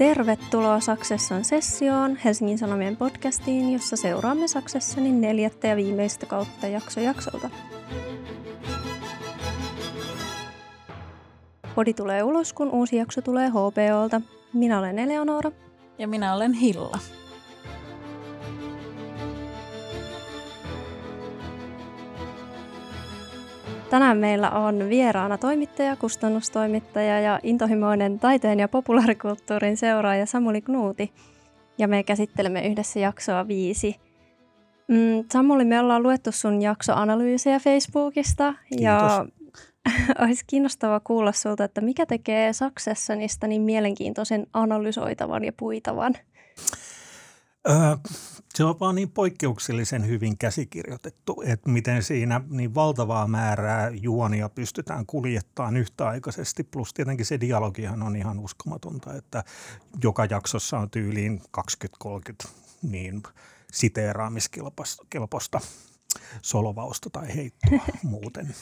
Tervetuloa Saksesson sessioon, Helsingin Sanomien podcastiin, jossa seuraamme Saksessonin neljättä ja viimeistä kautta jakso jaksolta. Podi tulee ulos, kun uusi jakso tulee HBOlta. Minä olen Eleonora. Ja minä olen Hilla. Tänään meillä on vieraana toimittaja, kustannustoimittaja ja intohimoinen taiteen ja populaarikulttuurin seuraaja Samuli Knuuti. Ja me käsittelemme yhdessä jaksoa viisi. Mm, Samuli, me ollaan luettu sun jaksoanalyysejä Facebookista. Kiitos. Ja olisi kiinnostavaa kuulla sulta, että mikä tekee Successionista niin mielenkiintoisen analysoitavan ja puitavan? Öö, se on vaan niin poikkeuksellisen hyvin käsikirjoitettu, että miten siinä niin valtavaa määrää juonia pystytään kuljettamaan yhtäaikaisesti. Plus tietenkin se dialogihan on ihan uskomatonta, että joka jaksossa on tyyliin 20-30 niin siteeraamiskelpoista solovausta tai heittoa muuten.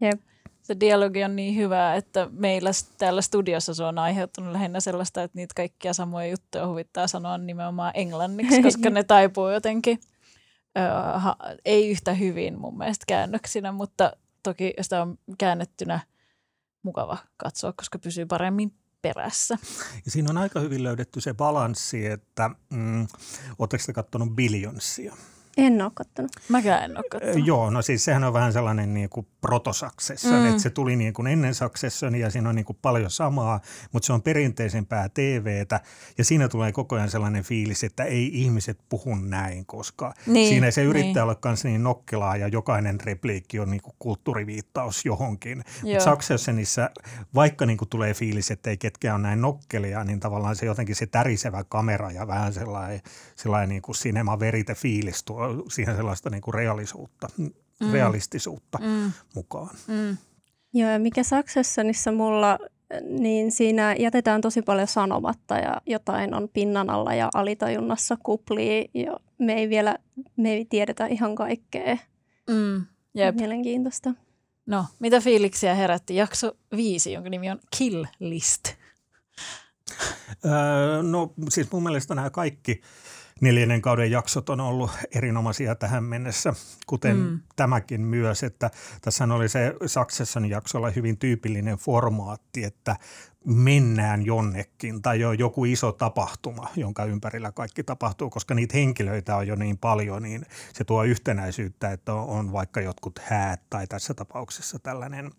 Jep. Se dialogi on niin hyvä, että meillä täällä studiossa se on aiheuttanut lähinnä sellaista, että niitä kaikkia samoja juttuja huvittaa sanoa nimenomaan englanniksi, koska ne taipuu jotenkin ö, ha, ei yhtä hyvin mun mielestä käännöksinä, mutta toki sitä on käännettynä mukava katsoa, koska pysyy paremmin perässä. Ja siinä on aika hyvin löydetty se balanssi, että mm, oletteko te katsonut Billionsia? En ole kattonut. Mäkään en ole katsonut. Joo, no siis sehän on vähän sellainen niin kuin protosaksesson, Mm. että se tuli niin kuin ennen saksessonia ja siinä on niin kuin paljon samaa, mutta se on perinteisempää TVtä ja siinä tulee koko ajan sellainen fiilis, että ei ihmiset puhu näin, koska Niin, siinä se yrittää niin. olla myös niin nokkelaa ja jokainen repliikki on niin kuin kulttuuriviittaus johonkin. Mutta Successionissa, vaikka niin kuin tulee fiilis, että ei ketkään ole näin nokkelia, niin tavallaan se jotenkin se tärisevä kamera ja vähän sellainen, sellainen niin kuin cinema verite fiilis tuo siihen sellaista niin kuin realisuutta, mm. realistisuutta Mm, mukaan. mm. Joo, ja mikä Successionissa mulla, niin siinä jätetään tosi paljon sanomatta ja jotain on pinnan alla ja alitajunnassa kuplii ja me ei vielä, me ei tiedetä ihan kaikkea. Mm. Jep. Mielenkiintoista. No, mitä fiiliksiä herätti jakso viisi, jonka nimi on Kill List? Öö, no siis mun mielestä nämä kaikki neljännen kauden jaksot on ollut erinomaisia tähän mennessä, kuten Mm. tämäkin myös, että tässä oli se Succession jaksolla hyvin tyypillinen formaatti, että mennään jonnekin tai jo joku iso tapahtuma, jonka ympärillä kaikki tapahtuu, koska niitä henkilöitä on jo niin paljon, niin se tuo yhtenäisyyttä, että on, vaikka jotkut häät tai tässä tapauksessa tällainen,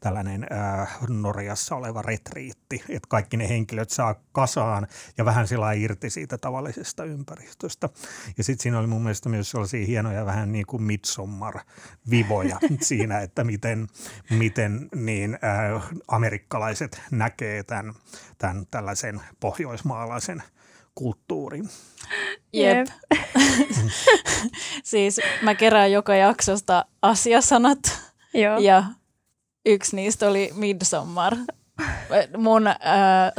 tällainen äh, Norjassa oleva retriitti, että kaikki ne henkilöt saa kasaan ja vähän sillä irti siitä tavallisesta ympäristöstä. Ja sitten siinä oli mun mielestä myös sellaisia hienoja vähän niin kuin Midsommar-vivoja siinä, että miten, miten niin äh, amerikkalaiset näkee tämän, tämän tällaisen pohjoismaalaisen kulttuurin. Jep. siis mä kerään joka jaksosta asiasanat Joo. ja yksi niistä oli Midsommar. Mun, äh,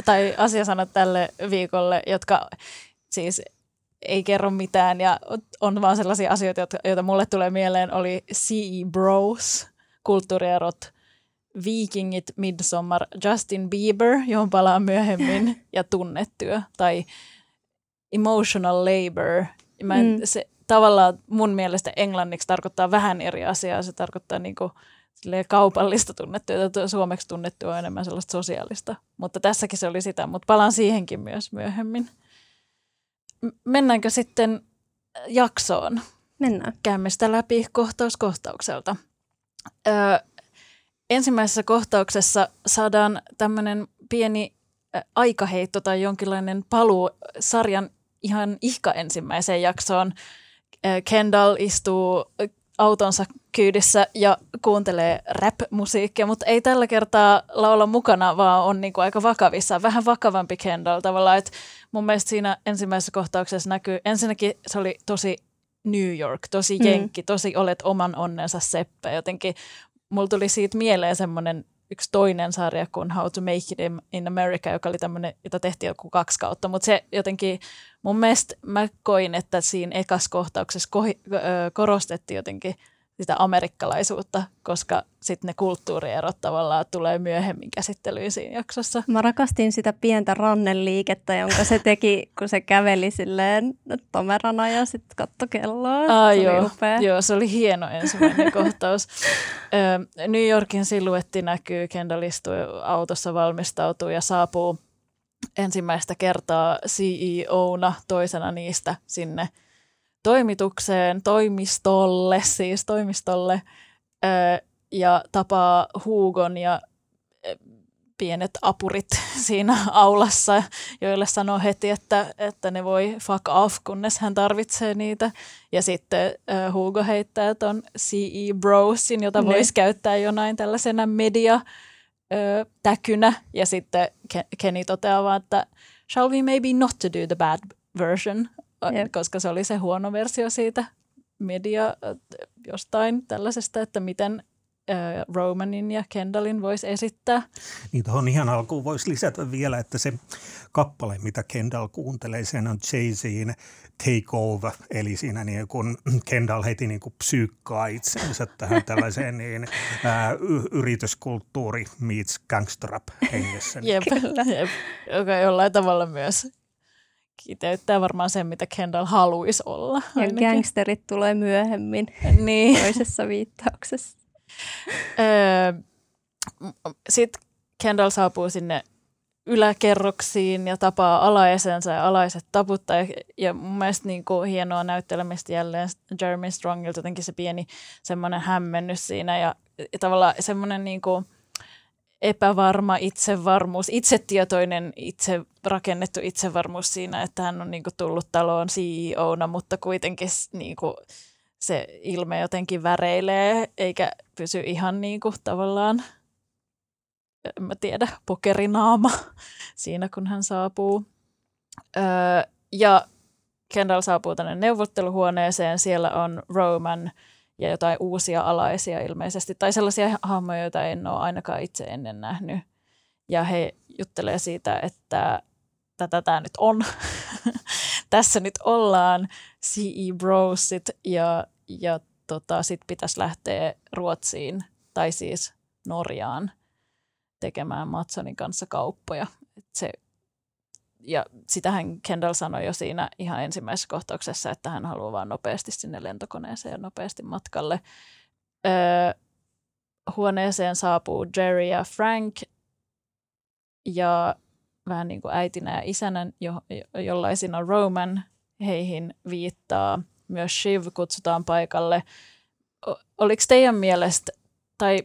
tai asiasanat tälle viikolle, jotka siis ei kerro mitään ja on vaan sellaisia asioita, jotka, joita mulle tulee mieleen, oli Sea Bros, kulttuurierot, Vikingit, Midsommar, Justin Bieber, johon palaan myöhemmin, ja tunnetyö, tai emotional labor. Mä en, Mm. se, tavallaan mun mielestä englanniksi tarkoittaa vähän eri asiaa. Se tarkoittaa niinku, silleen kaupallista tunnettua, tuo suomeksi tunnettua on enemmän sellaista sosiaalista. Mutta tässäkin se oli sitä, mutta palaan siihenkin myös myöhemmin. M- Mennäänkö sitten jaksoon? Mennään. Käymme sitä läpi kohtaus kohtaukselta. Öö, ensimmäisessä kohtauksessa saadaan tämmöinen pieni aikaheitto tai jonkinlainen paluu sarjan ihan ihka ensimmäiseen jaksoon. Kendall istuu autonsa kyydissä ja kuuntelee rap-musiikkia, mutta ei tällä kertaa laula mukana, vaan on niinku aika vakavissa. Vähän vakavampi Kendall tavallaan, että mun mielestä siinä ensimmäisessä kohtauksessa näkyy, ensinnäkin se oli tosi New York, tosi Mm. jenkki, tosi olet oman onnensa seppä. Jotenkin mulla tuli siitä mieleen semmoinen yksi toinen sarja kuin How to Make It in- America, joka oli tämmöinen, jota tehtiin joku kaksi kautta, mutta se jotenkin, mun mielestä mä koin, että siinä ekas kohtauksessa ö, korostettiin jotenkin sitä amerikkalaisuutta, koska sitten ne kulttuurierot tavallaan tulee myöhemmin käsittelyyn siinä jaksossa. Mä rakastin sitä pientä ranneliikettä, jonka se teki, kun se käveli silleen tomerana ja sitten katto kelloa. Ah, se joo, oli upea. joo, se oli hieno ensimmäinen kohtaus. Ö, New Yorkin siluetti näkyy, Kendall istuu autossa, valmistautuu ja saapuu ensimmäistä kertaa CEOna toisena niistä sinne toimitukseen, toimistolle, siis toimistolle, ö, ja tapaa Hugon ja pienet apurit siinä aulassa, joille sanoo heti, että, että ne voi fuck off, kunnes hän tarvitsee niitä. Ja sitten äh, Hugo heittää ton CE Brosin, jota Ne. voisi käyttää jonain tällaisena media ö, täkynä. Ja sitten Ke- Kenny toteaa vaan, että shall we maybe not to do the bad version, Jep. koska se oli se huono versio siitä media jostain tällaisesta, että miten Romanin ja Kendallin voisi esittää. Niin tuohon ihan alkuun voisi lisätä vielä, että se kappale, mitä Kendall kuuntelee, sen on Jay-Zin Take Over, eli siinä niin kun Kendall heti niin kuin psyykkaa itsensä tähän tällaiseen niin, ää, y- yrityskulttuuri meets gangsterrap hengessä. Jep, jep, joka jollain tavalla myös kiteyttää varmaan sen, mitä Kendall haluaisi olla. Ja ainakin. gangsterit tulee myöhemmin Niin. toisessa viittauksessa. Sitten Kendall saapuu sinne yläkerroksiin ja tapaa alaisensa ja alaiset taputtaa. Ja, ja mun mielestä niin kuin hienoa näyttelemistä jälleen Jeremy Strongilta jotenkin se pieni semmoinen hämmennys siinä ja, ja tavallaan semmoinen niin kuin epävarma itsevarmuus, itsetietoinen, itse rakennettu itsevarmuus siinä, että hän on niin kuin tullut taloon CEOna, mutta kuitenkin niin kuin se ilme jotenkin väreilee, eikä pysy ihan niin kuin tavallaan, en mä tiedä, pokerinaama siinä, kun hän saapuu. Öö, ja Kendall saapuu tänne neuvotteluhuoneeseen, siellä on Roman ja jotain uusia alaisia ilmeisesti, tai sellaisia hahmoja, joita en ole ainakaan itse ennen nähnyt. Ja he juttelee siitä, että tätä tämä nyt on. Tässä nyt ollaan, CE Brosit, ja, ja tota, sitten pitäisi lähteä Ruotsiin, tai siis Norjaan, tekemään Matsonin kanssa kauppoja. Et se, ja sitähän Kendall sanoi jo siinä ihan ensimmäisessä kohtauksessa, että hän haluaa vaan nopeasti sinne lentokoneeseen ja nopeasti matkalle. Öö, huoneeseen saapuu Jerry ja Frank ja vähän niin kuin äitinä ja isänä, jo, jo, jollaisina Roman heihin viittaa. Myös Shiv kutsutaan paikalle. O, oliko teidän mielestä, tai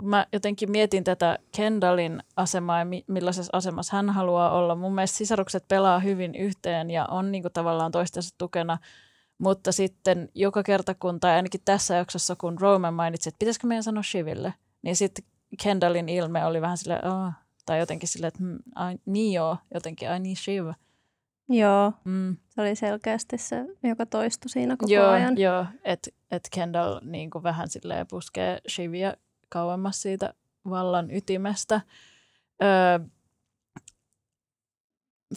kun mä jotenkin mietin tätä Kendallin asemaa ja mi- millaisessa asemassa hän haluaa olla. Mun mielestä sisarukset pelaa hyvin yhteen ja on niin kuin tavallaan toistensa tukena, mutta sitten joka kerta, kun, tai ainakin tässä jaksossa, kun Roman mainitsi, että pitäisikö meidän sanoa Shiville, niin sitten Kendallin ilme oli vähän silleen, oh, tai jotenkin silleen, että hmm, ai, niin joo, jotenkin, ai niin Shiv. Joo, Mm. se oli selkeästi se, joka toistui siinä koko joo, ajan. Joo, että et Kendall niin kuin vähän silleen puskee Shivia kauemmas siitä vallan ytimestä. Öö,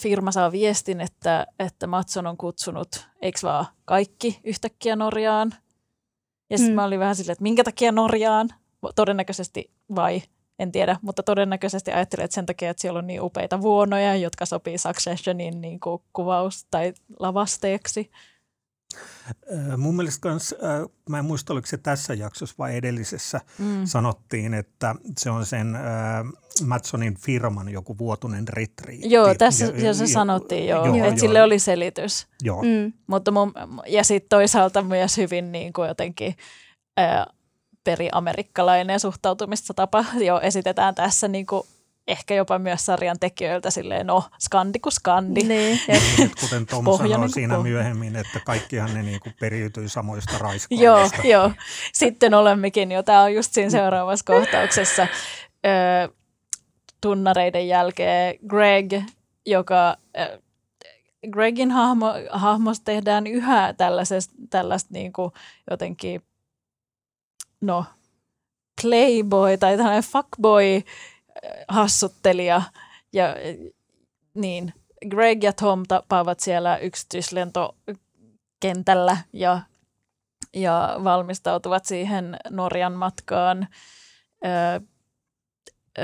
firma saa viestin, että, että Matson on kutsunut, eikö vaan kaikki yhtäkkiä Norjaan. Ja sitten Mm. mä olin vähän silleen, että minkä takia Norjaan? Todennäköisesti vai en tiedä, mutta todennäköisesti ajattelin, että sen takia, että siellä on niin upeita vuonoja, jotka sopii Successionin niin kuin kuvaus- tai lavasteeksi. Mun mielestä kans, mä en muista oliko se tässä jaksossa vai edellisessä, Mm. sanottiin, että se on sen äh, Matsonin firman joku vuotuinen retriitti. Joo, tässä Ja- jo se ja- sanottiin joo, joo, että sille oli selitys. Joo, Mm. Mutta mun, ja sitten toisaalta myös hyvin niin kuin jotenkin ää, periamerikkalainen suhtautumistapa jo esitetään tässä niin kuin ehkä jopa myös sarjan tekijöiltä silleen, no skandi kuin skandi. Niin, kuten Tom Pohja sanoi niinku siinä pohja. myöhemmin, että kaikkihan ne niinku periytyy samoista Joo, raiskaajista. joo. Sitten olemmekin jo. Tämä on just siinä seuraavassa kohtauksessa. Ö, tunnareiden jälkeen Greg, joka... Ö, Gregin hahmo, hahmosta tehdään yhä tällaista niin kuin jotenkin, no, playboy tai tällainen fuckboy hassuttelija. Ja niin, Greg ja Tom tapaavat siellä yksityislentokentällä ja ja valmistautuvat siihen Norjan matkaan. Ö, ö,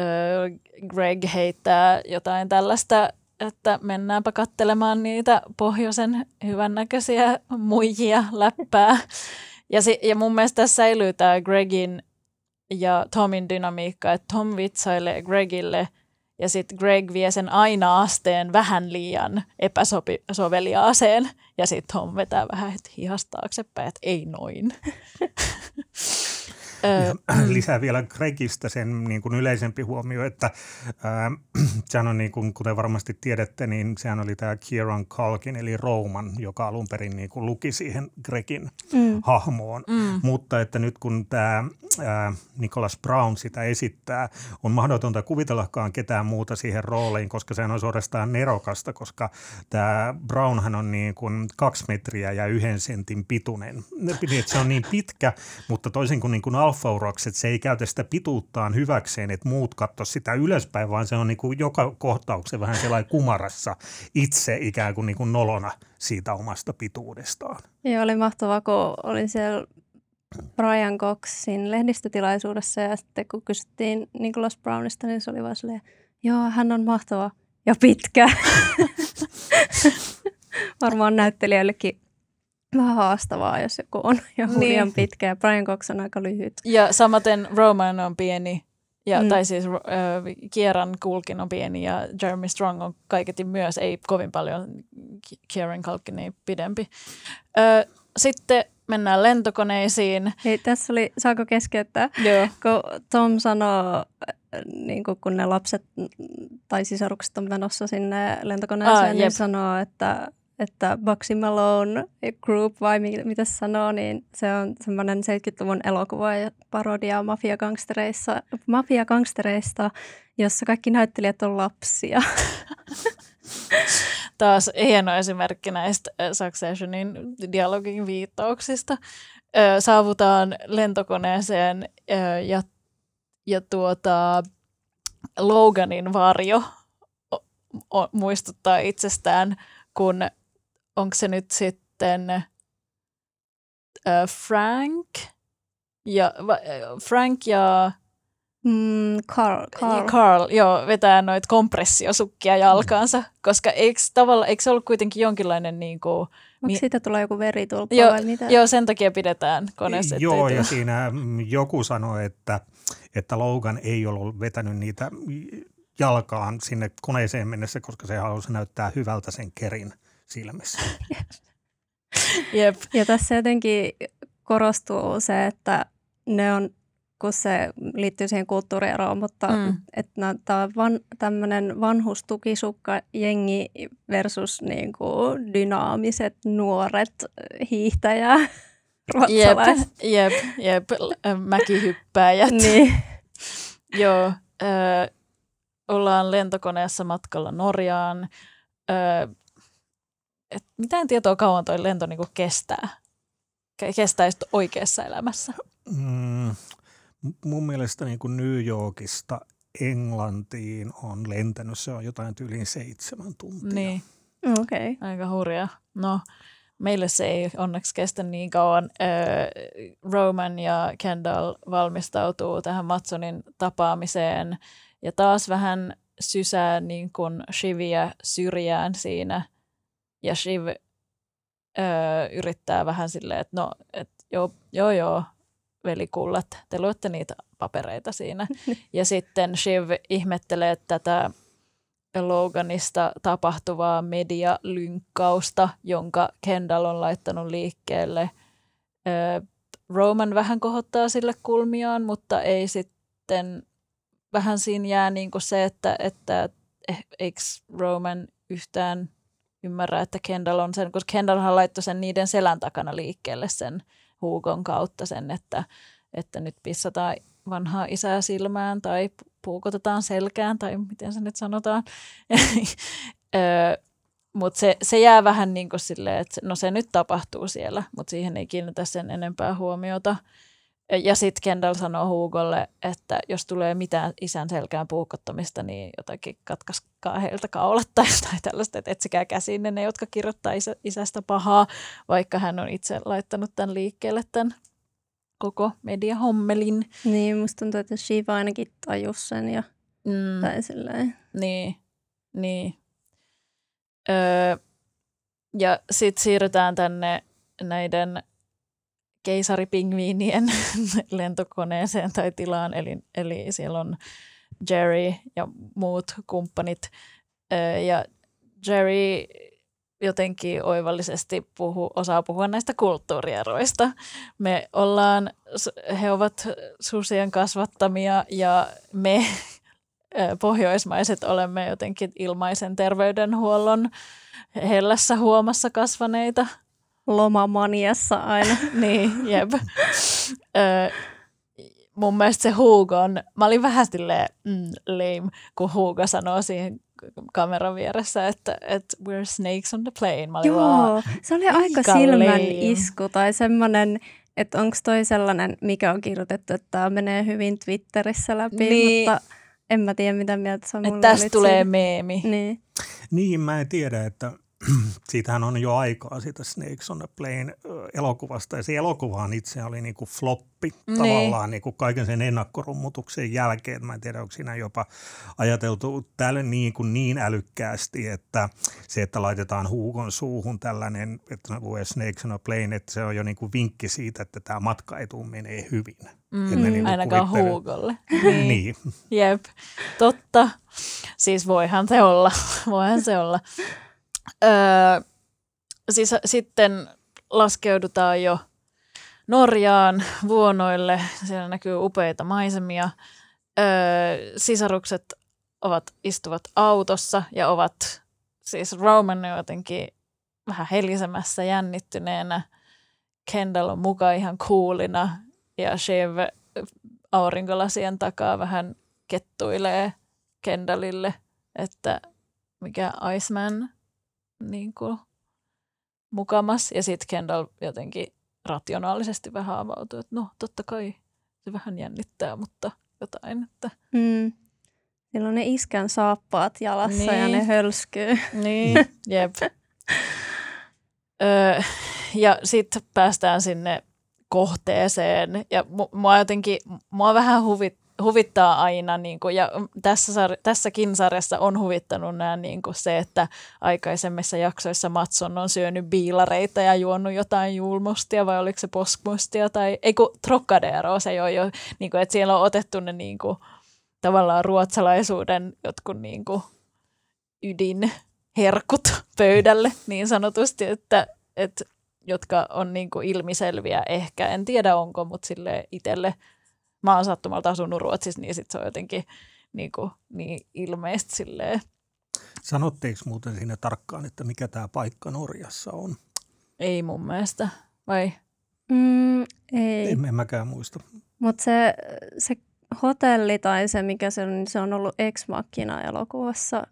Greg heittää jotain tällaista, että mennäänpä kattelemaan niitä pohjoisen hyvännäköisiä muijia läppää. Ja, si- ja mun mielestä tässä säilyy tämä Gregin ja Tomin dynamiikka, että Tom vitsailee Gregille ja sitten Greg vie sen aina asteen vähän liian epäsoveliaaseen ja sitten Tom vetää vähän hihasta taaksepäin, että ei noin. Ja lisää vielä Gregistä sen niin kuin yleisempi huomio, että ää, sehän on niin kuin, kuten varmasti tiedätte, niin sehän oli tämä Kieran Kalkin eli Roman, joka alun perin niin kuin luki siihen Gregin mm. hahmoon. Mm. Mutta että nyt kun tämä ää, Nicholas Brown sitä esittää, on mahdotonta kuvitellakaan ketään muuta siihen rooliin, koska sehän on suorastaan nerokasta, koska tämä Brownhan on niin kuin kaksi metriä ja yhden sentin pituinen. Se on niin pitkä, mutta toisin kuin, niin kuin alfaurokset, se ei käytä sitä pituuttaan hyväkseen, että muut katso sitä ylöspäin, vaan se on niin kuin joka kohtauksen vähän sellainen kumarassa itse ikään kuin, niin kuin nolona siitä omasta pituudestaan. Joo, oli mahtavaa, kun olin siellä Brian Coxin lehdistötilaisuudessa ja sitten kun kysyttiin Nicholas Brownista, niin se oli vaan silleen, joo, hän on mahtava ja pitkä. Varmaan näyttelijällekin vähän haastavaa, jos joku on jo niin. liian pitkä ja Brian Cox on aika lyhyt. Ja samaten Roman on pieni, ja, mm. tai siis äh, Kieran Kulkin on pieni ja Jeremy Strong on kaiketi myös, ei kovin paljon Kieran Culkin ei pidempi. Äh, sitten mennään lentokoneisiin. Hei, tässä oli, saako keskeyttää? Joo. Kun Tom sanoo, niin kun ne lapset tai sisarukset on menossa sinne lentokoneeseen, ah, niin sanoo, että että Bugsy Malone Group, vai mitä se sanoo, niin se on semmoinen 70-luvun elokuva ja parodia mafiagangstereista, mafiagangstereista, jossa kaikki näyttelijät on lapsia. Taas hieno esimerkki näistä Successionin dialogin viittauksista. Saavutaan lentokoneeseen ja, ja tuota, Loganin varjo muistuttaa itsestään, kun onko se nyt sitten äh, Frank ja äh, Frank ja Mm, Carl, Carl. Carl, joo, vetää noita kompressiosukkia jalkaansa, koska eikö, tavalla, eikö se ollut kuitenkin jonkinlainen niin kuin, Onko mi- siitä tulee joku veritulppa joo, vai mitä? Joo, sen takia pidetään koneessa. Joo, ja siinä joku sanoi, että, että Logan ei ollut vetänyt niitä jalkaan sinne koneeseen mennessä, koska se halusi näyttää hyvältä sen kerin silmissä. Jep. Ja tässä jotenkin korostuu se, että ne on, kun se liittyy siihen kulttuurieroon, mutta mm. että tämä on van, tämmöinen vanhustukisukka jengi versus niin kuin dynaamiset nuoret hiihtäjä Jep, jep, jep, mäkihyppääjät. niin. Joo, ö, ollaan lentokoneessa matkalla Norjaan. Ö, et mitään tietoa kauan toi lento niinku kestää? Kestäisi oikeassa elämässä? Mm, mun mielestä niin kuin New Yorkista Englantiin on lentänyt, se on jotain yli seitsemän tuntia. Niin. Okei. Okay. Aika hurjaa. No, meille se ei onneksi kestä niin kauan. Roman ja Kendall valmistautuu tähän Matsonin tapaamiseen ja taas vähän sysää niin kuin Shiviä syrjään siinä – ja Shiv öö, yrittää vähän silleen, että no, et joo, joo, joo, velikullat, te luette niitä papereita siinä. ja sitten Shiv ihmettelee tätä Loganista tapahtuvaa medialynkkausta, jonka Kendall on laittanut liikkeelle. Öö, Roman vähän kohottaa sille kulmiaan, mutta ei sitten, vähän siinä jää niin kuin se, että, että eh, eikö Roman yhtään ymmärrä, että Kendall on sen, koska Kendallhan laittoi sen niiden selän takana liikkeelle sen huukon kautta sen, että, että nyt pissataan vanhaa isää silmään tai puukotetaan selkään tai miten se nyt sanotaan. mutta se, se jää vähän niin kuin silleen, että no se nyt tapahtuu siellä, mutta siihen ei kiinnitä sen enempää huomiota. Ja sitten Kendall sanoo Hugolle, että jos tulee mitään isän selkään puukottamista, niin jotakin katkaskaa heiltä kaulat tai jotain tällaista, että etsikää käsiin ne, jotka kirjoittaa isä, isästä pahaa, vaikka hän on itse laittanut tämän liikkeelle tämän koko mediahommelin. Niin, musta tuntuu, että Shiva ainakin tajus sen ja mm. tai silleen. Niin, niin. Öö, ja sitten siirrytään tänne näiden keisaripingviinien lentokoneeseen tai tilaan, eli, eli siellä on Jerry ja muut kumppanit. Ja Jerry jotenkin oivallisesti puhu, osaa puhua näistä kulttuurieroista. Me ollaan, he ovat susien kasvattamia ja me pohjoismaiset olemme jotenkin ilmaisen terveydenhuollon hellässä huomassa kasvaneita lomamaniassa aina. niin, jep. Ö, mun mielestä se Hugo on, mä olin vähän silleen mm, lame, kun Hugo sanoo siihen kameran vieressä, että, että we're snakes on the plane. Mä olin Joo, vaan, se oli aika silmän lame. isku tai semmoinen, että onko toi sellainen, mikä on kirjoitettu, että tämä menee hyvin Twitterissä läpi, niin. mutta en mä tiedä mitä mieltä se on. Että tästä tulee siinä. meemi. Niin. niin, mä en tiedä, että siitähän on jo aikaa siitä Snakes on the Plane elokuvasta. Ja se elokuvahan itse oli niin kuin floppi niin. tavallaan niin kuin kaiken sen ennakkorummutuksen jälkeen. Mä en tiedä, onko siinä jopa ajateltu tälle niin, kuin niin älykkäästi, että se, että laitetaan huukon suuhun tällainen, että lue Snakes on a Plane, että se on jo niin kuin vinkki siitä, että tämä matkaetu menee hyvin. Mm, niin ainakaan huukolle. niin. niin. Jep, totta. Siis voihan se olla, voihan se olla. Öö, siis, sitten laskeudutaan jo Norjaan vuonoille. Siellä näkyy upeita maisemia. Öö, sisarukset ovat, istuvat autossa ja ovat, siis Roman jotenkin vähän helisemässä jännittyneenä. Kendall on mukaan ihan coolina ja Shiv aurinkolasien takaa vähän kettuilee Kendallille, että mikä Iceman niin kuin, mukamas. Ja sitten Kendall jotenkin rationaalisesti vähän avautui, että no totta kai se vähän jännittää, mutta jotain. Että. Mm. Siellä on ne iskän saappaat jalassa niin. ja ne hölskyy. Niin, jep. öö, ja sitten päästään sinne kohteeseen. Ja mua jotenkin, mua vähän huvit, huvittaa aina, niin kuin, ja tässä sar- tässäkin sarjassa on huvittanut nämä, niin kuin se, että aikaisemmissa jaksoissa Matson on syönyt biilareita ja juonut jotain julmustia, vai oliko se poskmustia, tai ei kun Trocadero, se jo, jo niin kuin, että siellä on otettu ne niin kuin, tavallaan ruotsalaisuuden jotkut niin kuin, ydinherkut pöydälle niin sanotusti, että, että jotka on niin kuin ilmiselviä ehkä, en tiedä onko, mutta sille itselle – mä oon sattumalta asunut Ruotsissa, niin sit se on jotenkin niin, kuin, niin ilmeistä silleen. Sanotteeko muuten siinä tarkkaan, että mikä tämä paikka Norjassa on? Ei mun mielestä, vai? Mm, ei. En, en mäkään muista. Mutta se, se hotelli tai se, mikä se on, niin se on ollut Ex Machina elokuvassa.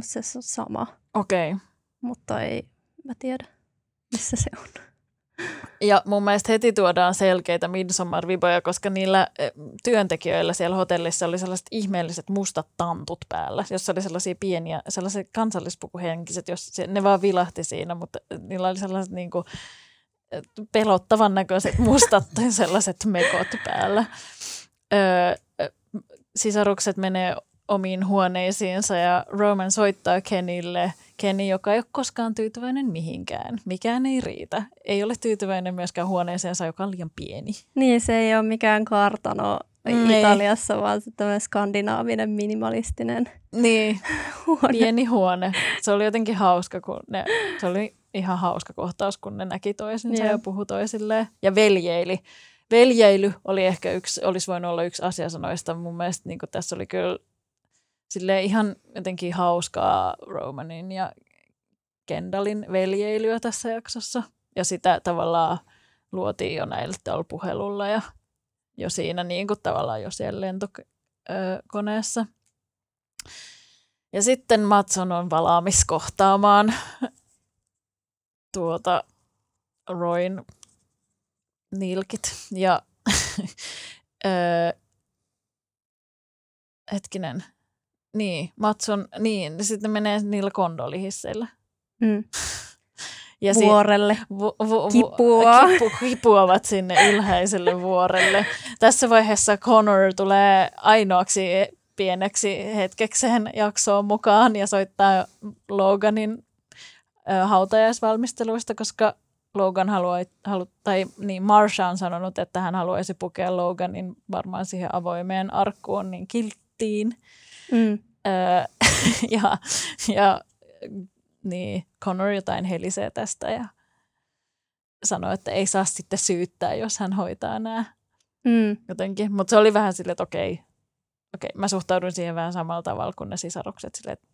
Se on sama. Okei. Okay. Mutta ei, mä tiedä, missä se on. Ja mun mielestä heti tuodaan selkeitä Midsommar-viboja, koska niillä eh, työntekijöillä siellä hotellissa oli sellaiset ihmeelliset mustat tantut päällä, jossa oli sellaisia pieniä, sellaiset kansallispukuhenkiset, jos ne vaan vilahti siinä, mutta niillä oli sellaiset niin kuin, eh, pelottavan näköiset mustat sellaiset mekot päällä. Öö, sisarukset menee omiin huoneisiinsa ja Roman soittaa Kenille. Kenny, joka ei ole koskaan tyytyväinen mihinkään. Mikään ei riitä. Ei ole tyytyväinen myöskään huoneeseensa, joka on liian pieni. Niin, se ei ole mikään kartano mm, Italiassa, vaan tämmöinen skandinaavinen minimalistinen niin, huone. pieni huone. Se oli jotenkin hauska, kun ne, se oli ihan hauska kohtaus, kun ne näki toisensa yeah. ja puhu toisilleen. Ja veljeili. Veljeily oli ehkä yksi, olisi voinut olla yksi asiasanoista. Mun mielestä niin tässä oli kyllä sille ihan jotenkin hauskaa Romanin ja Kendallin veljeilyä tässä jaksossa. Ja sitä tavallaan luotiin jo näillä puhelulla ja jo siinä niin kuin tavallaan jo siellä lentokoneessa. Ja sitten Matson on valaamis kohtaamaan tuota Roin nilkit. Ja öö, hetkinen, niin, Matson, niin, sitten menee niillä kondolihisseillä. Mm. Ja Vuorelle. vu, vu, vu, Kipua. Kipu, kipuavat sinne ylhäiselle vuorelle. Tässä vaiheessa Connor tulee ainoaksi pieneksi hetkekseen jaksoon mukaan ja soittaa Loganin ö, hautajaisvalmisteluista, koska Logan haluaa, halu, tai niin Marsha on sanonut, että hän haluaisi pukea Loganin varmaan siihen avoimeen arkkuun niin kilttiin. Mm. Öö, ja, ja niin Connor jotain helisee tästä ja sanoi, että ei saa sitten syyttää, jos hän hoitaa nämä Mm. jotenkin. Mutta se oli vähän silleen, että okei, okei, mä suhtaudun siihen vähän samalla tavalla kuin ne sisarukset, silleen, että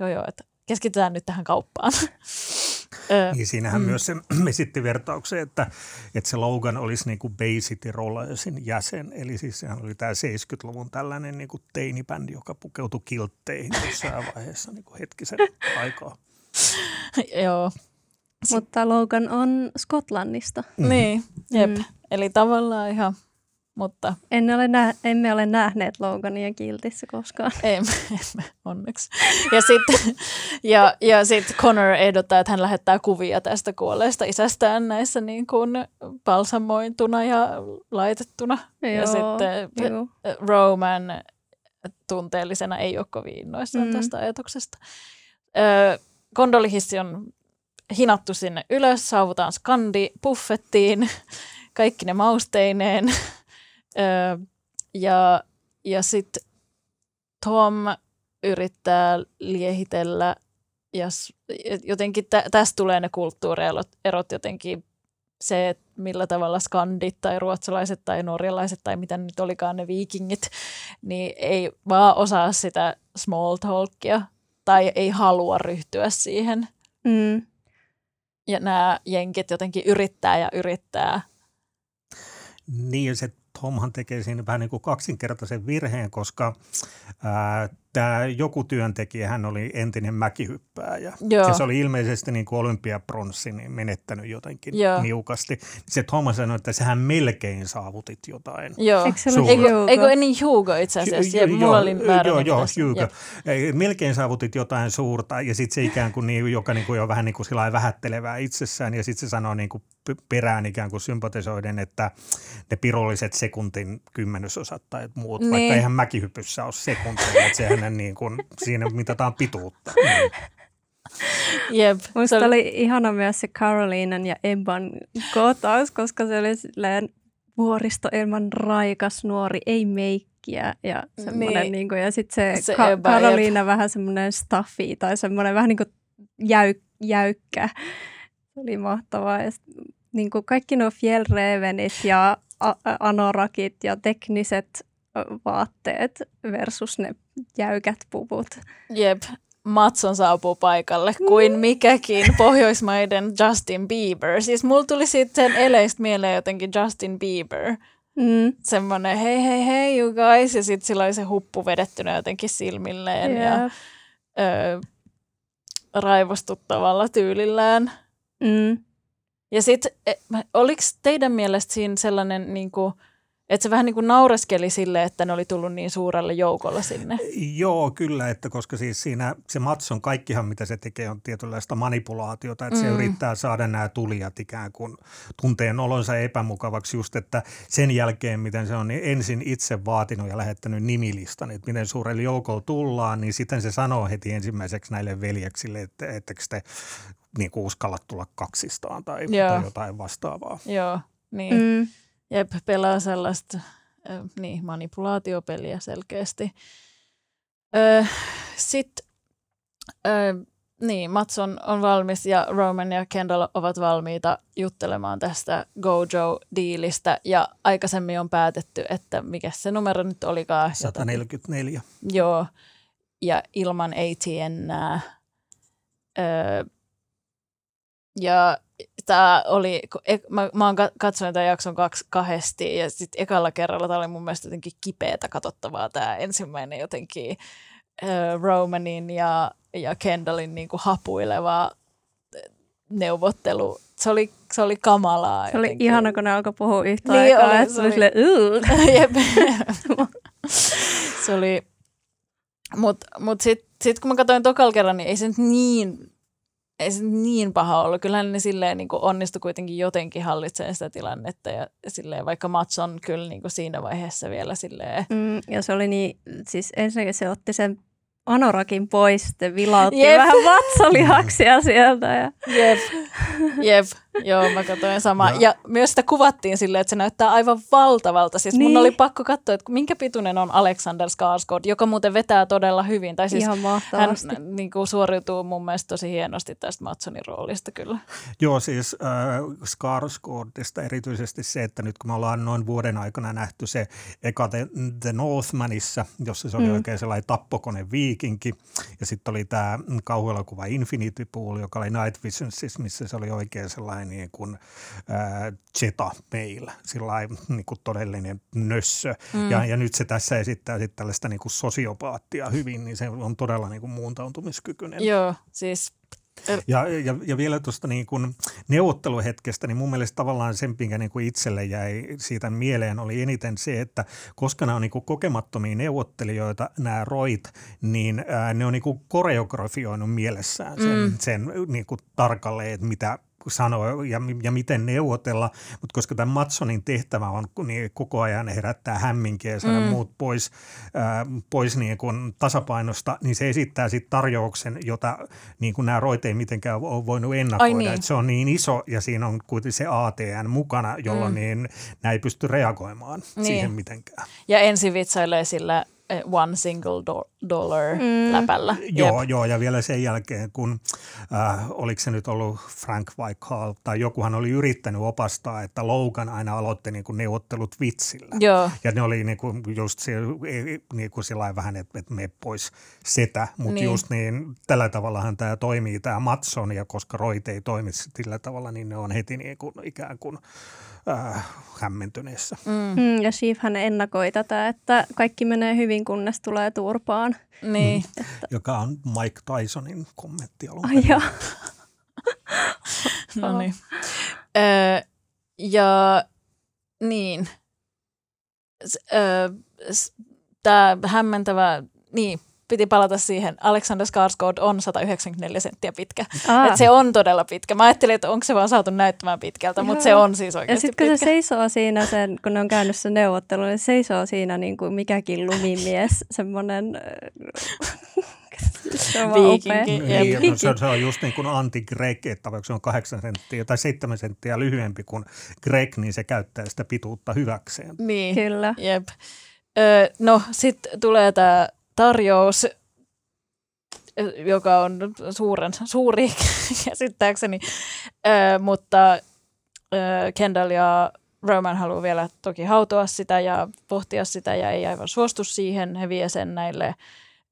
joo joo, että keskitytään nyt tähän kauppaan. Ö, Niin siinähän Mm. mm. myös se esitti vertauksen, että, että se Logan olisi niin kuin Bay City Rollersin jäsen. Eli siis sehän oli tämä 70-luvun tällainen niin kuin teinibändi, joka pukeutui kiltteihin jossain vaiheessa niin kuin hetkisen aikaa. joo, Mutta Logan on Skotlannista. Mhm. niin, jep. Mm. Eli tavallaan ihan, mutta En ole nä- emme ole nähneet Logania kiltissä koskaan. Emme, emme onneksi. Ja sitten ja, ja sit Connor ehdottaa, että hän lähettää kuvia tästä kuolleesta isästään näissä niin kuin balsamointuna ja laitettuna. ja Joo, sitten Joo. Roman tunteellisena ei ole kovin innoissaan Mm. tästä ajatuksesta. Ö, kondolihissi on hinattu sinne ylös, saavutaan skandi buffettiin, kaikki ne mausteineen. Ö, ja ja sitten Tom yrittää liehitellä ja jotenkin tä, tästä tulee ne kulttuurierot erot jotenkin se, että millä tavalla skandit tai ruotsalaiset tai norjalaiset tai mitä nyt olikaan ne viikingit, niin ei vaan osaa sitä small talkia tai ei halua ryhtyä siihen. Mm. Ja nämä jenkit jotenkin yrittää ja yrittää. Niin se Tomhan tekee siinä vähän niin kuin kaksinkertaisen virheen, koska ää, tämä joku työntekijä, hän oli entinen mäkihyppääjä. Joo. Ja se oli ilmeisesti niin kuin olympiapronssi niin menettänyt jotenkin Joo. niukasti. Se Tom sanoi, että sehän melkein saavutit jotain. Joo. Eikö se ole Eikö, niin Hugo itse asiassa? Ja ju- mulla oli väärä Joo, nimi joo, tässä. Hugo. Ei, Melkein saavutit jotain suurta ja sitten se ikään kuin, niin, joka niin kuin on vähän niin kuin vähättelevää itsessään ja sitten se sanoo niin kuin perään ikään kuin sympatisoiden, että ne pirulliset sekuntin kymmenysosat tai muut, niin. Niin. vaikka eihän mäkihypyssä ole sekuntia, että sehän niin kuin, siinä mitataan pituutta. Niin. Jep. Musta Se oli ihana myös se Carolinan ja Ebban kohtaus, koska se oli silleen vuoristo ilman raikas nuori, ei meikkiä ja semmoinen Niin. niin. kuin, ja sitten se, Se Ka- Ebba, jep. Carolina vähän semmoinen stuffi tai semmoinen vähän niin kuin jäy, jäykkä. Se oli mahtavaa ja sit, niin kuin kaikki nuo fjellrevenit ja a- a- anorakit ja tekniset vaatteet versus ne jäykät puvut. Jep, Matson saapuu paikalle kuin mikäkin Pohjoismaiden Justin Bieber. Siis mulla tuli siitä sen eleistä mieleen jotenkin Justin Bieber. Mm. Semmoinen hei hei hei you guys ja sitten sillä oli se huppu vedettynä jotenkin silmilleen ja Jep. ö, raivostuttavalla tyylillään. Mm. Ja sitten, oliko teidän mielestä siinä sellainen, niin kuin, että se vähän niin kuin naureskeli sille, että ne oli tullut niin suurelle joukolla sinne? Joo, kyllä, että koska siis siinä se Matson kaikkihan, mitä se tekee, on tietynlaista manipulaatiota, että mm. se yrittää saada nämä tulijat ikään kuin tunteen olonsa epämukavaksi just, että sen jälkeen, miten se on niin ensin itse vaatinut ja lähettänyt nimilistan, että miten suurelle joukolla tullaan, niin sitten se sanoo heti ensimmäiseksi näille veljeksille, että ettekö te niin kuin uskalla tulla kaksistaan tai, Joo. tai jotain vastaavaa. Joo, niin. Mm. Jep, pelaa sellaista äh, niin, manipulaatiopeliä selkeästi. Sitten niin, Mats on, on valmis ja Roman ja Kendall ovat valmiita juttelemaan tästä Gojo-diilistä. Ja aikaisemmin on päätetty, että mikä se numero nyt olikaan. 144. Joo, ja ilman. Öö, ja tämä oli, kun ek, mä, mä oon ka- katsonut tämän jakson kaksi, kahdesti ja sitten ekalla kerralla tämä oli mun mielestä jotenkin kipeätä katsottavaa tämä ensimmäinen jotenkin öö, Romanin ja, ja Kendallin niin kuin hapuileva neuvottelu. Se oli, se oli kamalaa. Se oli jotenkin. ihana, kun ne alkoi puhua yhtä Niin aikaa. oli, se oli oli-. Jep. se oli, mutta mut sitten sit kun mä katsoin tokal kerran, niin ei se nyt niin, ei se niin paha ollut. Kyllähän ne silleen niin onnistui kuitenkin jotenkin hallitsemaan sitä tilannetta ja silleen, vaikka Mats on kyllä niin siinä vaiheessa vielä silleen, Mm, ja se oli niin, siis ensinnäkin se otti sen anorakin pois, sitten vilautti Jep. vähän vatsalihaksia sieltä. Ja... Jep, jep, joo mä katsoin sama. Ja- Ja myös sitä kuvattiin silleen, että se näyttää aivan valtavalta. Siis mun Niin. oli pakko katsoa, että minkä pituinen on Alexander Skarsgård, joka muuten vetää todella hyvin. Tai siis Ihan hän mahtavasti. niin kuin, suoriutuu mun mielestä tosi hienosti tästä Matsonin roolista kyllä. Joo, siis äh, Skarsgårdista erityisesti se, että nyt kun me ollaan noin vuoden aikana nähty se eka The, The Northmanissa, jossa se oli Mm. oikein sellainen tappokone viikinki, ja sitten oli tämä kauhuelokuva Infinity Pool, joka oli Night Visions, missä se oli oikein sellainen niin kuin äh, Jetta meillä, sellainen niin kuin todellinen nössö. Mm. Ja, ja nyt se tässä esittää sitten tällaista niin kuin sosiopaattia hyvin, niin se on todella niin kuin muuntautumiskykyinen. Joo, siis Ja, ja, ja vielä tuosta niin kuin neuvotteluhetkestä, niin mun mielestä tavallaan sen, minkä niin kuin itselle jäi siitä mieleen, oli eniten se, että koska nämä on niin kuin kokemattomia neuvottelijoita, nämä roit, niin ää, ne on niin kuin koreografioinut mielessään sen, mm. sen niin kuin tarkalleen, että mitä sanoa ja, ja miten neuvotella, mutta koska tämän Matsonin tehtävä on niin koko ajan herättää hämminkiä ja saada Mm. muut pois, ää, pois niin kuin tasapainosta, niin se esittää sitten tarjouksen, jota niin kuin nämä roit ei mitenkään ole voinut ennakoida. niin. Että se on niin iso ja siinä on kuitenkin se ATN mukana, jolloin Mm. niin nämä ei pysty reagoimaan Niin. siihen mitenkään. ja ensi vitsailee sillä eh, one single do- dollar Mm. läpällä. Joo, Jep. joo, ja vielä sen jälkeen, kun äh, oliko se nyt ollut Frank Whitehall tai jokuhan oli yrittänyt opastaa, että Logan aina aloitti niin kuin neuvottelut vitsillä. Joo, Ja ne oli niinku just se, niinku sillä vähän, että, että me pois setä, mutta Niin. niin. just niin tällä tavallahan tämä toimii, tämä Matson, ja koska Roit ei toimi sillä tavalla, niin ne on heti niinku ikään kuin äh, hämmentyneessä. mm, Mm, ja Sheafhän ennakoi tätä, että kaikki menee hyvin, kunnes tulee turpaan. niin. Joka on Mike Tysonin kommentti alun Ai. Joo. No niin. Öö, ja niin. Tämä hämmentävä, niin, piti palata siihen. Alexander Skarsgård on 194 senttiä pitkä. Aa. Et se on todella pitkä. Mä ajattelin, että onko se vaan saatu näyttämään pitkältä, mutta se on siis Ja oikeasti sitten kun pitkä. se seisoo siinä, sen, kun ne on käynyt se neuvottelu, niin se seisoo siinä niin kuin mikäkin lumimies, semmoinen... se on. Viikinki. Niin, no, se, on- se on just niin kuin anti-Greg, että vaikka se on kahdeksan senttiä tai seitsemän senttiä lyhyempi kuin Greg, niin se käyttää sitä pituutta hyväkseen. Niin. Kyllä. Jep. Öö, no, sitten tulee tämä tarjous, ö, joka on suuren, suuri käsittääkseni, öö, mutta öö, Kendall ja Roman haluaa vielä toki hautoa sitä ja pohtia sitä ja ei aivan suostu siihen. He vie sen näille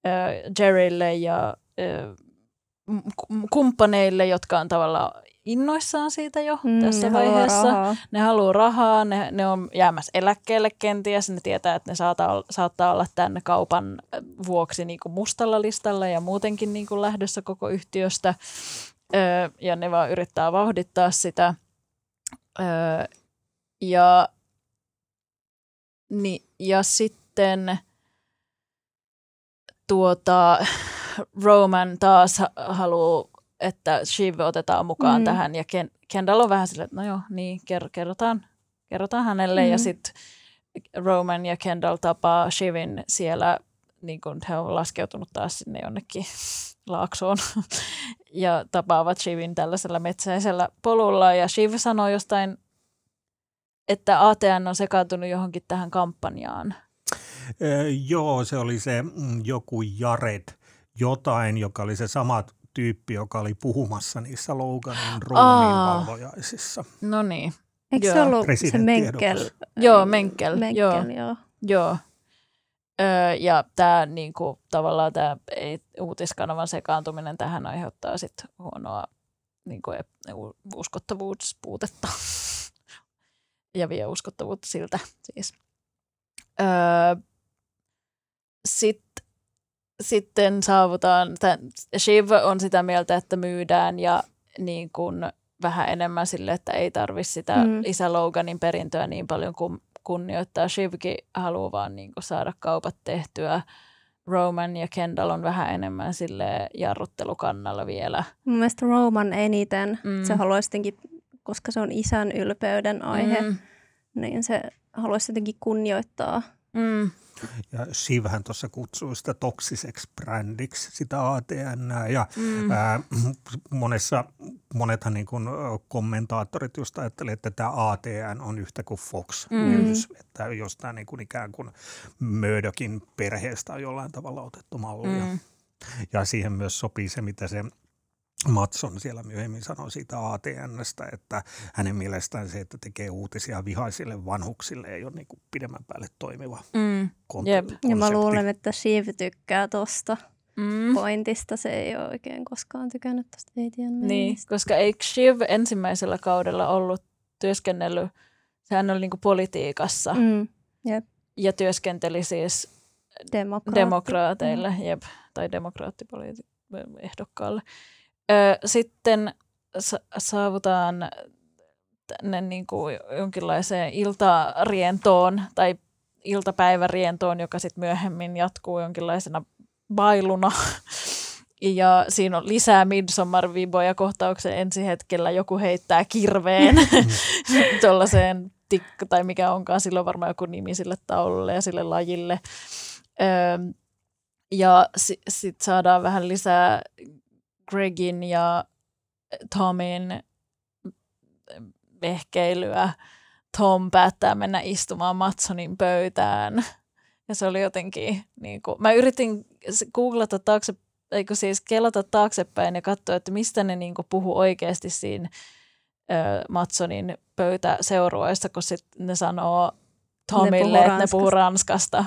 öö, Jerrylle ja m- kumppaneille, jotka on tavallaan innoissaan siitä jo Mm, tässä ne haluaa vaiheessa rahaa. ne haluaa rahaa, ne, ne on jäämässä eläkkeelle kenties, ne tietää, että ne saattaa, saattaa olla tämän kaupan äh, vuoksi niin kuin mustalla listalla ja muutenkin niin kuin lähdössä koko yhtiöstä, öö, ja ne vaan yrittää vauhdittaa sitä. Öö, ja, ni, ja sitten tuota, Roman taas ha- haluaa, että Shiv otetaan mukaan Mm. tähän ja Ken, Kendall on vähän silleen, että no joo, niin ker- kerrotaan, kerrotaan hänelle mm. ja sitten Roman ja Kendall tapaa Shivin siellä, niin kun he on laskeutunut taas sinne jonnekin laaksoon ja tapaavat Shivin tällaisella metsäisellä polulla ja Shiv sanoo jostain, että ATN on sekaantunut johonkin tähän kampanjaan. Joo, se oli se mm, joku Jared jotain, joka oli se sama tyyppi, joka oli puhumassa niissä Loganin ruumiinvalvojaisissa. No niin, Eikö se Joo. ollut se. Menkel? Joo, Menkel, Menkel, joo. joo. Joo. Öö, ja tämä niinku, tavallaan tämä uutiskanavan sekaantuminen tähän aiheuttaa sit huonoa niinku, u- uskottavuuspuutetta ja vie uskottavuutta siltä siis. Öö, sit, sitten saavutaan, tämän, Shiv on sitä mieltä, että myydään ja niin kuin vähän enemmän sille, että ei tarvi sitä Mm. isä Loganin perintöä niin paljon kuin kunnioittaa. Shivkin haluaa vaan niin kuin saada kaupat tehtyä. Roman ja Kendall on vähän enemmän sille jarruttelukannalla vielä. Mun mielestä Roman eniten, Mm. se haluaisi jotenkin, koska se on isän ylpeyden aihe. Mm, niin se haluaisi jotenkin kunnioittaa. mm, Ja Shivhän tuossa kutsui sitä toksiseksi brändiksi, sitä ATN. Ja mm, ää, monessa, monethan niin kuin kommentaattorit just ajattelivat, että tämä ATN on yhtä kuin Fox Mm. News. Että jostain niin kuin ikään kuin Murdokin perheestä on jollain tavalla otettu mallia. mm, Ja siihen myös sopii se, mitä se Matson siellä myöhemmin sanoi siitä ATNstä, että hänen mielestään se, että tekee uutisia vihaisille vanhuksille, ei ole niin kuin pidemmän päälle toimiva mm, kont- Jep. konsepti. Ja mä luulen, että Shiv tykkää tosta mm. pointista. Se ei ole oikein koskaan tykännyt tosta ATN Niin, koska eikö Shiv ensimmäisellä kaudella ollut työskennellyt, sehän oli niinku politiikassa mm. Mm, ja työskenteli siis demokraatti. demokraateille, jep, tai demokraattipoliitikolle. Ö, sitten sa- saavutaan tänne niinku jonkinlaiseen iltarientoon tai iltapäivärientoon, joka sitten myöhemmin jatkuu jonkinlaisena bailuna. Ja siinä on lisää Midsommar-viboja kohtauksen ensi hetkellä. Joku heittää kirveen tuollaiseen tikka, tai mikä onkaan, silloin varmaan joku nimi sille taululle ja sille lajille. Öö, ja si- sitten saadaan vähän lisää Gregin ja Tomin vehkeilyä. Tom päättää mennä istumaan Matsonin pöytään. Ja se oli jotenkin, niin kuin, mä yritin googlata taakse, eikö siis kelata taaksepäin ja katsoa, että mistä ne niin kuin puhuu oikeasti siinä ö, Matsonin pöytäseurueessa, kun sit ne sanoo Tomille, puhuu että ne puhuu ranskasta.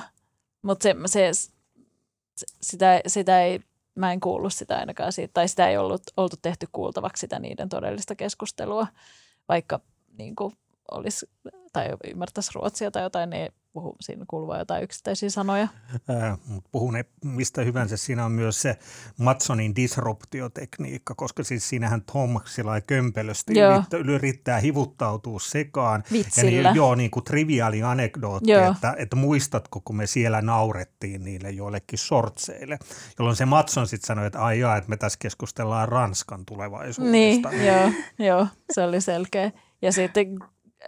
Mutta se, se, se, sitä, sitä ei, mä en kuullut sitä ainakaan siitä, tai sitä ei ollut, oltu tehty kuultavaksi sitä niiden todellista keskustelua, vaikka niin kuin olisi, tai ymmärtäisi ruotsia tai jotain, niin puhu siinä kuuluvaa jotain yksittäisiä sanoja. Ää, mut puhun ne mistä hyvänsä. Siinä on myös se Matsonin disruptiotekniikka, koska siis siinähän Tom sillä kömpelösti yrittää, hivuttautua sekaan. Ja Vitsillä. niin, joo, niin kuin triviaali anekdootti, Joo. että, että muistatko, kun me siellä naurettiin niille joillekin sortseille, jolloin se Matson sitten sanoi, että ai jaa, että me tässä keskustellaan Ranskan Niin, tulevaisuudesta. joo, joo, se oli selkeä. Ja sitten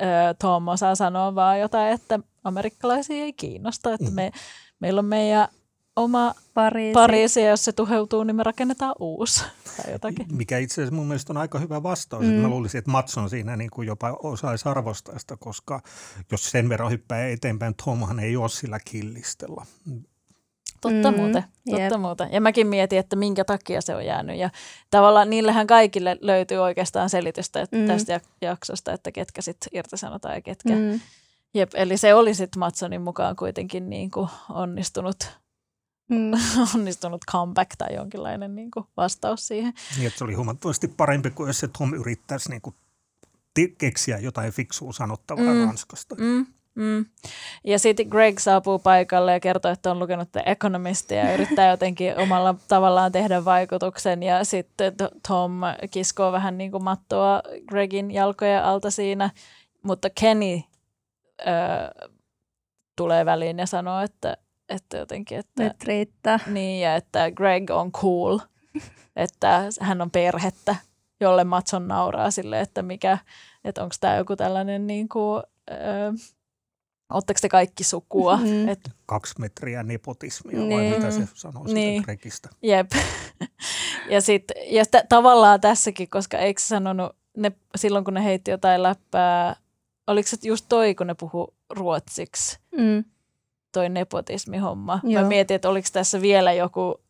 äh, Tom osaa sanoa vaan jotain, että amerikkalaisia ei kiinnosta, että me, meillä on meidän oma Pariisi. Pariisi, ja jos se tuheutuu, niin me rakennetaan uusi tai jotakin. Mikä itse asiassa mun mielestä on aika hyvä vastaus. Mm. Mä luulisin, että Matson siinä niin kuin jopa osaisi arvostaa sitä, koska jos sen verran hyppää eteenpäin, Tomhan ei ole sillä killistellä. Totta Mm, muuten, totta jep. muuten. Ja mäkin mietin, että minkä takia se on jäänyt. Ja tavallaan niillähän kaikille löytyy oikeastaan selitystä että Mm. tästä jak- jaksosta, että ketkä sitten irtisanotaan ja ketkä. Mm. Jep, eli se oli sitten Matsonin mukaan kuitenkin niin kuin onnistunut, Mm. onnistunut comeback tai jonkinlainen niin kuin vastaus siihen. Niin, että se oli huomattavasti parempi kuin jos se Tom yrittäisi niin kuin keksiä jotain fiksua sanottavaa Mm. Ranskasta. Mm, mm. Ja sitten Greg saapuu paikalle ja kertoo, että on lukenut The Economistia ja yrittää jotenkin omalla tavallaan tehdä vaikutuksen. Ja sitten to- Tom kiskoo vähän niin kuin mattoa Gregin jalkojen alta siinä, mutta Kenny ö, tulee väliin ja sanoo, että, että jotenkin, että Nyt riittää. niin, ja että Greg on cool, että hän on perhettä, jolle Matson nauraa sille, että mikä, että onko tämä joku tällainen niin kuin, öö, Oletteko te kaikki sukua? Mm. Et, Kaksi metriä nepotismia, vai Niin. mitä se sanoo siitä Niin. Gregistä. jep. ja sit, ja t- tavallaan tässäkin, koska eikö se sanonut, ne, silloin kun ne heitti jotain läppää, oliko se just toi, kun ne puhu ruotsiksi, Mm. toi nepotismihomma. Joo. Mä mietin, että oliko tässä vielä joku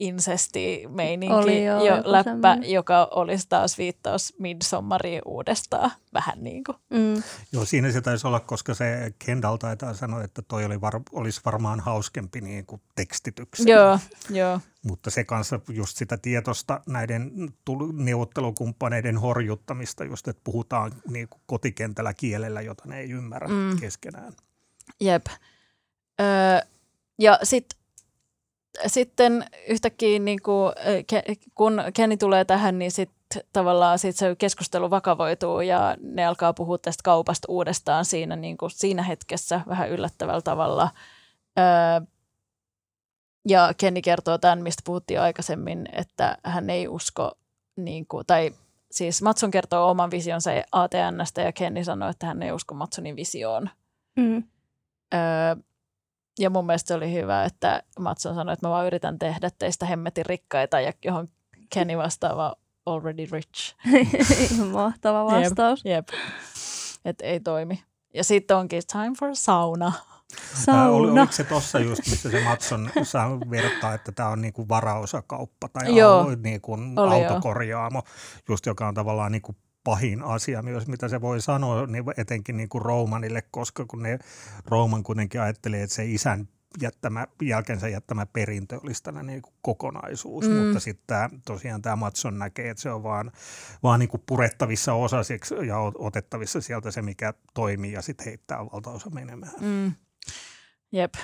insesti-meininki Oli jo, joku läppä, semmoinen. joka olisi taas viittaus Midsommariin uudestaan. Vähän niin kuin. Mm. Joo, siinä se taisi olla, koska se Kendall taitaa sanoa, että toi oli var, olisi varmaan hauskempi niin kuin tekstityksen. Joo, joo. Mutta se kanssa just sitä tietosta näiden tul- neuvottelukumppaneiden horjuttamista, just että puhutaan niin kuin kotikentällä kielellä, jota ne ei ymmärrä Mm. keskenään. Jep. Öö, ja sit, sitten yhtäkkiä, niin kuin, kun Kenny tulee tähän, niin sit sitten tavallaan sit se keskustelu vakavoituu ja ne alkaa puhua tästä kaupasta uudestaan siinä, niin kuin siinä hetkessä vähän yllättävällä tavalla. Öö, ja Kenni kertoo tämän, mistä puhuttiin aikaisemmin, että hän ei usko, niin kuin, tai siis Matson kertoo oman visionsa ATNstä ja Kenni sanoo, että hän ei usko Matsonin visioon. Mm. Öö, ja mun mielestä se oli hyvä, että Matson sanoi, että mä vaan yritän tehdä teistä hemmetin rikkaita ja johon Kenny vastaava already rich. Mahtava vastaus. Jep, jep. että ei toimi. Ja sitten onkin time for sauna. Sauna. Oli, oliko se tuossa just, missä se Matson saa vertaa, että tämä on niinku varaosakauppa tai Joo, niinku autokorjaamo, jo. just joka on tavallaan niinku pahin asia myös, mitä se voi sanoa, niin etenkin niin kuin Romanille, koska kun ne Roman kuitenkin ajattelee, että se isän jättämä, jälkensä jättämä perintö olisi tällainen niin kuin kokonaisuus, mm. mutta sitten tosiaan tämä Matson näkee, että se on vaan, vaan niin kuin purettavissa osasiksi ja otettavissa sieltä se, mikä toimii ja sitten heittää valtaosa menemään. Mm. Jep.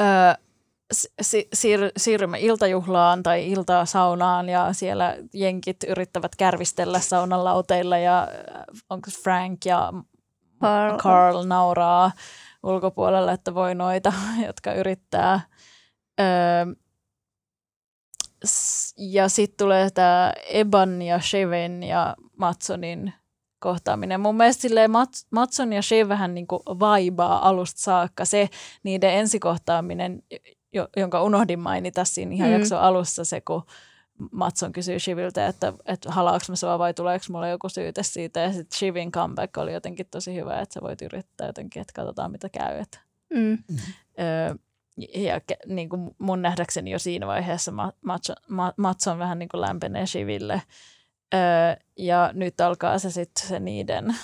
Öö, si- siir- siirrymme iltajuhlaan tai iltasaunaan ja siellä jenkit yrittävät kärvistellä saunan lauteilla ja onko Frank ja Carl, Carl nauraa ulkopuolella, että voi noita, jotka yrittää. Öö, ja sitten tulee tämä Eban ja Sheven ja Matsonin kohtaaminen. Mun mielestä silleen Matson ja Shev vähän niin kuin vaibaa alusta saakka. Se niiden ensikohtaaminen, jonka unohdin mainita siinä ihan mm. jakson alussa, se kun Matson kysyy Shiviltä, että, että halaaks mä sua vai tuleeko mulle joku syyte siitä. Ja sitten Shivin comeback oli jotenkin tosi hyvä, että sä voit yrittää jotenkin, että katsotaan mitä käy. Että. Mm. Öö, ja niin kuin mun nähdäkseni jo siinä vaiheessa Matson, Matson vähän niin kuin lämpenee Shiville. Öö, ja nyt alkaa se sitten se niiden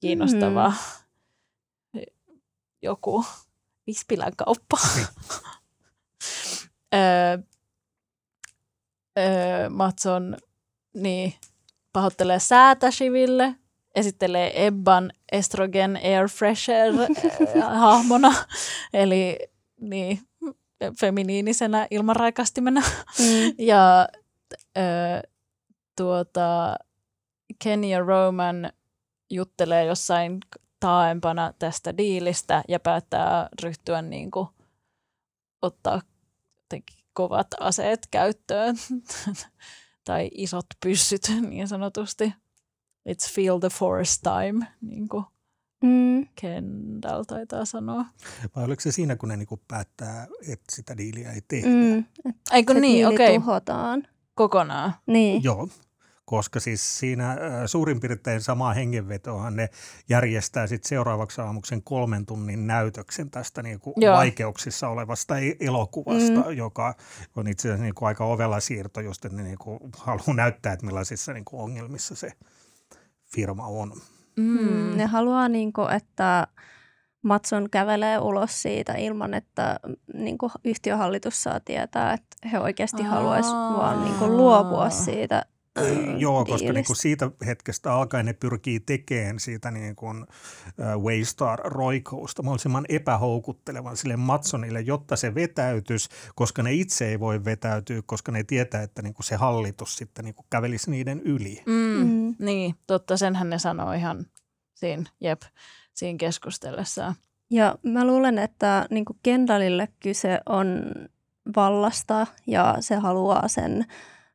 kiinnostava mm. joku Vispilän kauppa. öö, öö, Matson niin, pahoittelee säätä Shiville, esittelee Ebban estrogen air fresher hahmona, eli niin, feminiinisenä ilmanraikastimena. Mm. ja öö, tuota, Ken ja Roman juttelee jossain taaempana tästä diilistä ja päättää ryhtyä niin kuin, ottaa kovat aseet käyttöön tai isot pyssyt niin sanotusti. It's feel the force time, niin kuin mm. Kendall taitaa sanoa. Vai oliko se siinä, kun ne niin päättää, että sitä diiliä ei tehdä? Mm. Eikö niin, okei. Okay. tuhotaan. Kokonaan? Niin. Joo koska siis siinä suurin piirtein samaa hengenvetoa ne järjestää sitten seuraavaksi aamuksen kolmen tunnin näytöksen tästä niin kuin vaikeuksissa olevasta e-, elokuvasta, mm. joka on itse asiassa niin kuin aika ovella siirto, just että ne niin kuin haluaa näyttää, että millaisissa niin kuin ongelmissa se firma on. Mm. Ne haluaa, niin kuin, että Matson kävelee ulos siitä ilman, että niin kuin yhtiöhallitus saa tietää, että he oikeasti haluaisivat vaan niin kuin luopua siitä Joo, koska niin kuin siitä hetkestä alkaen ne pyrkii tekemään siitä niin kuin Waystar-roikousta mahdollisimman epähoukuttelevan sille Matsonille, jotta se vetäytys, koska ne itse ei voi vetäytyä, koska ne tietää, että niin kuin se hallitus sitten niin kuin kävelisi niiden yli. Mm, mm. Niin, totta, senhän ne sanoo ihan siinä, jep, siinä keskustellessaan. Ja mä luulen, että niin kuin Kendallille kyse on vallasta ja se haluaa sen –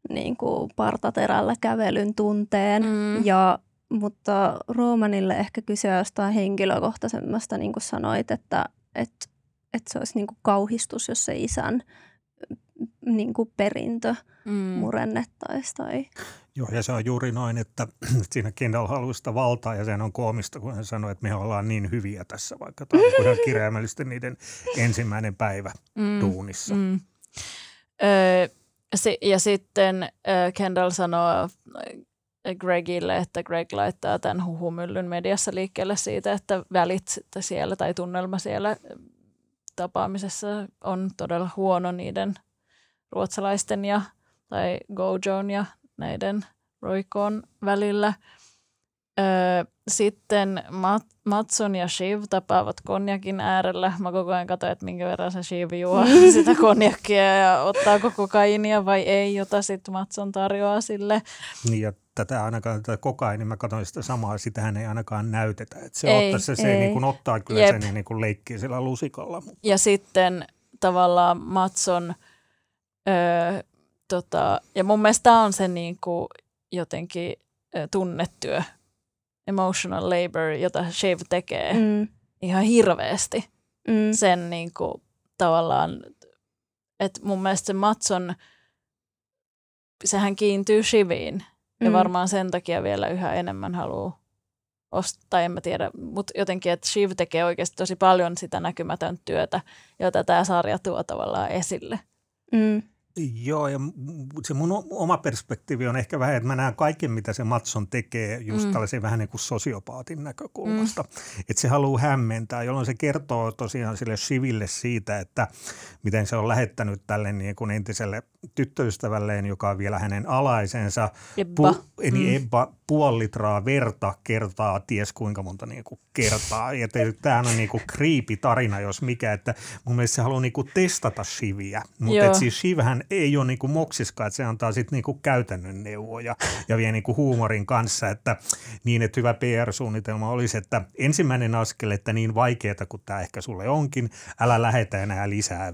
niin kuin partaterällä kävelyn tunteen. Mm. Ja, mutta Roomanille ehkä kysyä jostain henkilökohtaisemmasta, niin kuin sanoit, että, että, että se olisi niin kuin kauhistus, jos se isän niin kuin perintö mm. murennettaisiin. Tai... Joo, ja se on juuri noin, että siinä Kendall haluaa sitä valtaa, ja sehän on koomista, kun hän sanoi, että me ollaan niin hyviä tässä, vaikka tämä on ihan kirjaimellisesti niiden ensimmäinen päivä mm. duunissa. Mm. Öö, Si- ja sitten äh, Kendall sanoo Gregille, että Greg laittaa tämän huhumyllyn mediassa liikkeelle siitä, että välit siellä tai tunnelma siellä tapaamisessa on todella huono niiden ruotsalaisten ja tai Gojoon ja näiden Roikoon välillä. Öö, sitten Mat- Matson ja Shiv tapaavat konjakin äärellä. Mä koko ajan katsoin, että minkä verran se Shiv juo sitä konjakkia ja ottaako kokainia vai ei, jota sitten Matson tarjoaa sille. Niin ja tätä ainakaan tätä kokaini, mä katsoin sitä samaa, sitähän ei ainakaan näytetä. Että se, Ei, ottaa, se, se ei. niin kuin ottaa kyllä Jep. sen ja niin kuin leikkii sillä lusikalla. Ja sitten tavallaan Matson, öö, tota, ja mun mielestä tää on se niinku jotenkin ö, tunnetyö, emotional labor, jota Shave tekee mm. Ihan hirveästi. mm, Sen niinku tavallaan, että mun mielestä se Matson, sehän kiintyy Shiviin. Ja Mm. varmaan sen takia vielä yhä enemmän haluaa ostaa, en mä tiedä, mutta jotenkin, että Shiv tekee oikeasti tosi paljon sitä näkymätöntä työtä, jota tämä sarja tuo tavallaan esille. mm, Joo, ja se mun oma perspektiivi on ehkä vähän, että mä näen kaiken, mitä se Matson tekee just Mm. tällaisen vähän niin kuin sosiopaatin näkökulmasta. Mm. Että se haluaa hämmentää, jolloin se kertoo tosiaan sille Shiville siitä, että miten se on lähettänyt tälle niin kuin entiselle tyttöystävälleen, joka on vielä hänen alaisensa. Ebba. Pu, niin Mm. Ebba puoli litraa verta kertaa, ties kuinka monta niin kuin kertaa. Ja tämähän on niin kuin creepy tarina, jos mikä, että mun mielestä se haluaa niin kuin testata Shiviä. Mutta siis Shivhän ei ole niin moksiska, että se antaa sitten niin käytännön neuvoja ja vie kuin huumorin kanssa, että niin, että hyvä PR-suunnitelma olisi, että ensimmäinen askel, että niin vaikeaa kuin tämä ehkä sulle onkin, älä lähetä enää lisää.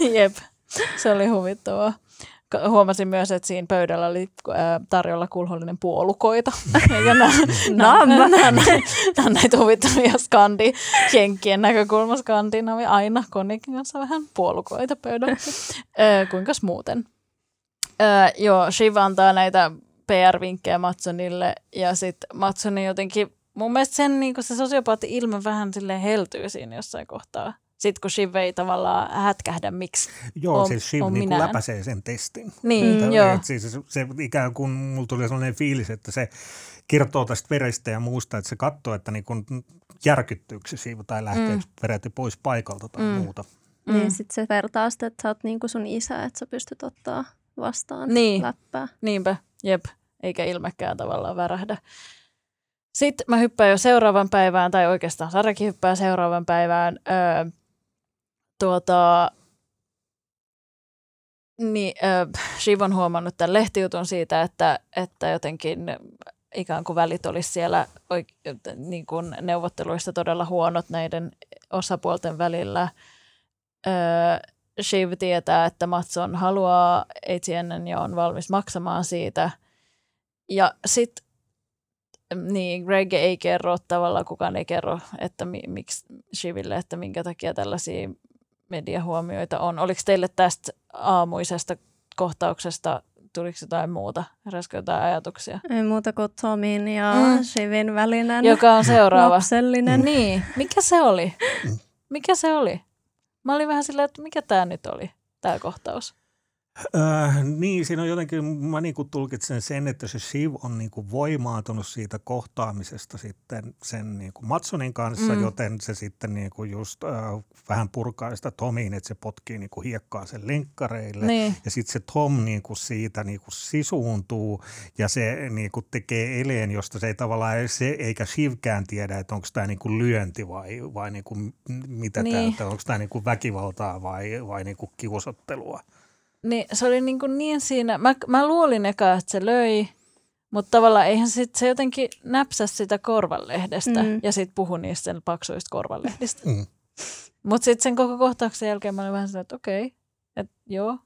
Jep, se oli huvittavaa. Huomasin myös, että siinä pöydällä oli ää, tarjolla kulhollinen puolukoita. Ja nämä, nämä, nämä, nämä, nämä näitä huvittavia skandi, jenkkien näkökulma skandinavi aina konikin kanssa vähän puolukoita pöydällä. Kuinkas muuten? Öö, joo, Shiv antaa näitä PR-vinkkejä Matsonille ja sitten Matsoni jotenkin, mun mielestä sen niin se sosiopaatti ilme vähän silleen heltyy siinä jossain kohtaa. Sitten kun Shiv ei tavallaan hätkähdä, miksi. Joo, On- siis Shiv on niin kuin läpäisee sen testin. Niin, Mm, joo. Et Siis se, se ikään kuin mulla tuli sellainen fiilis, että se kertoo tästä verestä ja muusta, että se katsoo, että niin kuin järkyttyykö se siivu tai lähteekö Mm. peräti pois paikalta tai Mm. muuta. Mm. Niin sit se vertaa sitä, että sä oot niinku sun isä, että sä pystyt ottaa vastaan Niin. läppää. Niinpä, jep, eikä ilmekään tavallaan värähdä. Sitten mä hyppään jo seuraavan päivään, tai oikeastaan Sarakin hyppää seuraavan päivään. Öö, tuota, niin, öö, Shiv on huomannut tämän lehtijutun siitä, että, että jotenkin ikään kuin välit olisi siellä oik- niin kuin neuvotteluissa todella huonot näiden osapuolten välillä. Öö, Shiv tietää, että Matson haluaa ATN ja on valmis maksamaan siitä. Ja sitten niin, Greg ei kerro, tavallaan kukaan ei kerro, että mi, miksi Shiville, että minkä takia tällaisia mediahuomioita on. Oliko teille tästä aamuisesta kohtauksesta, tuliko jotain muuta? Heräskö jotain ajatuksia? Ei muuta kuin Tomin ja Mm. mm. Shivin välinen Joka on seuraava. lapsellinen. Niin, mikä se oli? Mikä se oli? Mä olin vähän silleen, että mikä tämä nyt oli, tämä kohtaus. Öö, niin, siinä on jotenkin, mä niin kuin tulkitsen sen, että se Shiv on niin kuin voimaantunut siitä kohtaamisesta sitten sen niin kuin Matsonin kanssa, Mm. joten se sitten niin kuin just öö, vähän purkaa sitä Tomiin, että se potkii niin kuin hiekkaa sen lenkkareille. Niin, Ja sitten se Tom niin kuin siitä niin kuin sisuuntuu ja se niin kuin tekee eleen, josta se ei tavallaan, se eikä Shivkään tiedä, että onko tämä niin kuin lyönti vai, vai niin kuin mitä niin. tämä, onko tämä niin kuin väkivaltaa vai, vai niin kuin kiusottelua. Niin se oli niin, kuin niin siinä, mä, mä luulin eka, että se löi, mutta tavallaan eihän sit se jotenkin näpsä sitä korvanlehdestä Mm. ja sitten puhui niistä sen paksuista korvanlehdistä. Mm. Mutta sitten sen koko kohtauksen jälkeen mä olin vähän sellainen, että okei, että joo.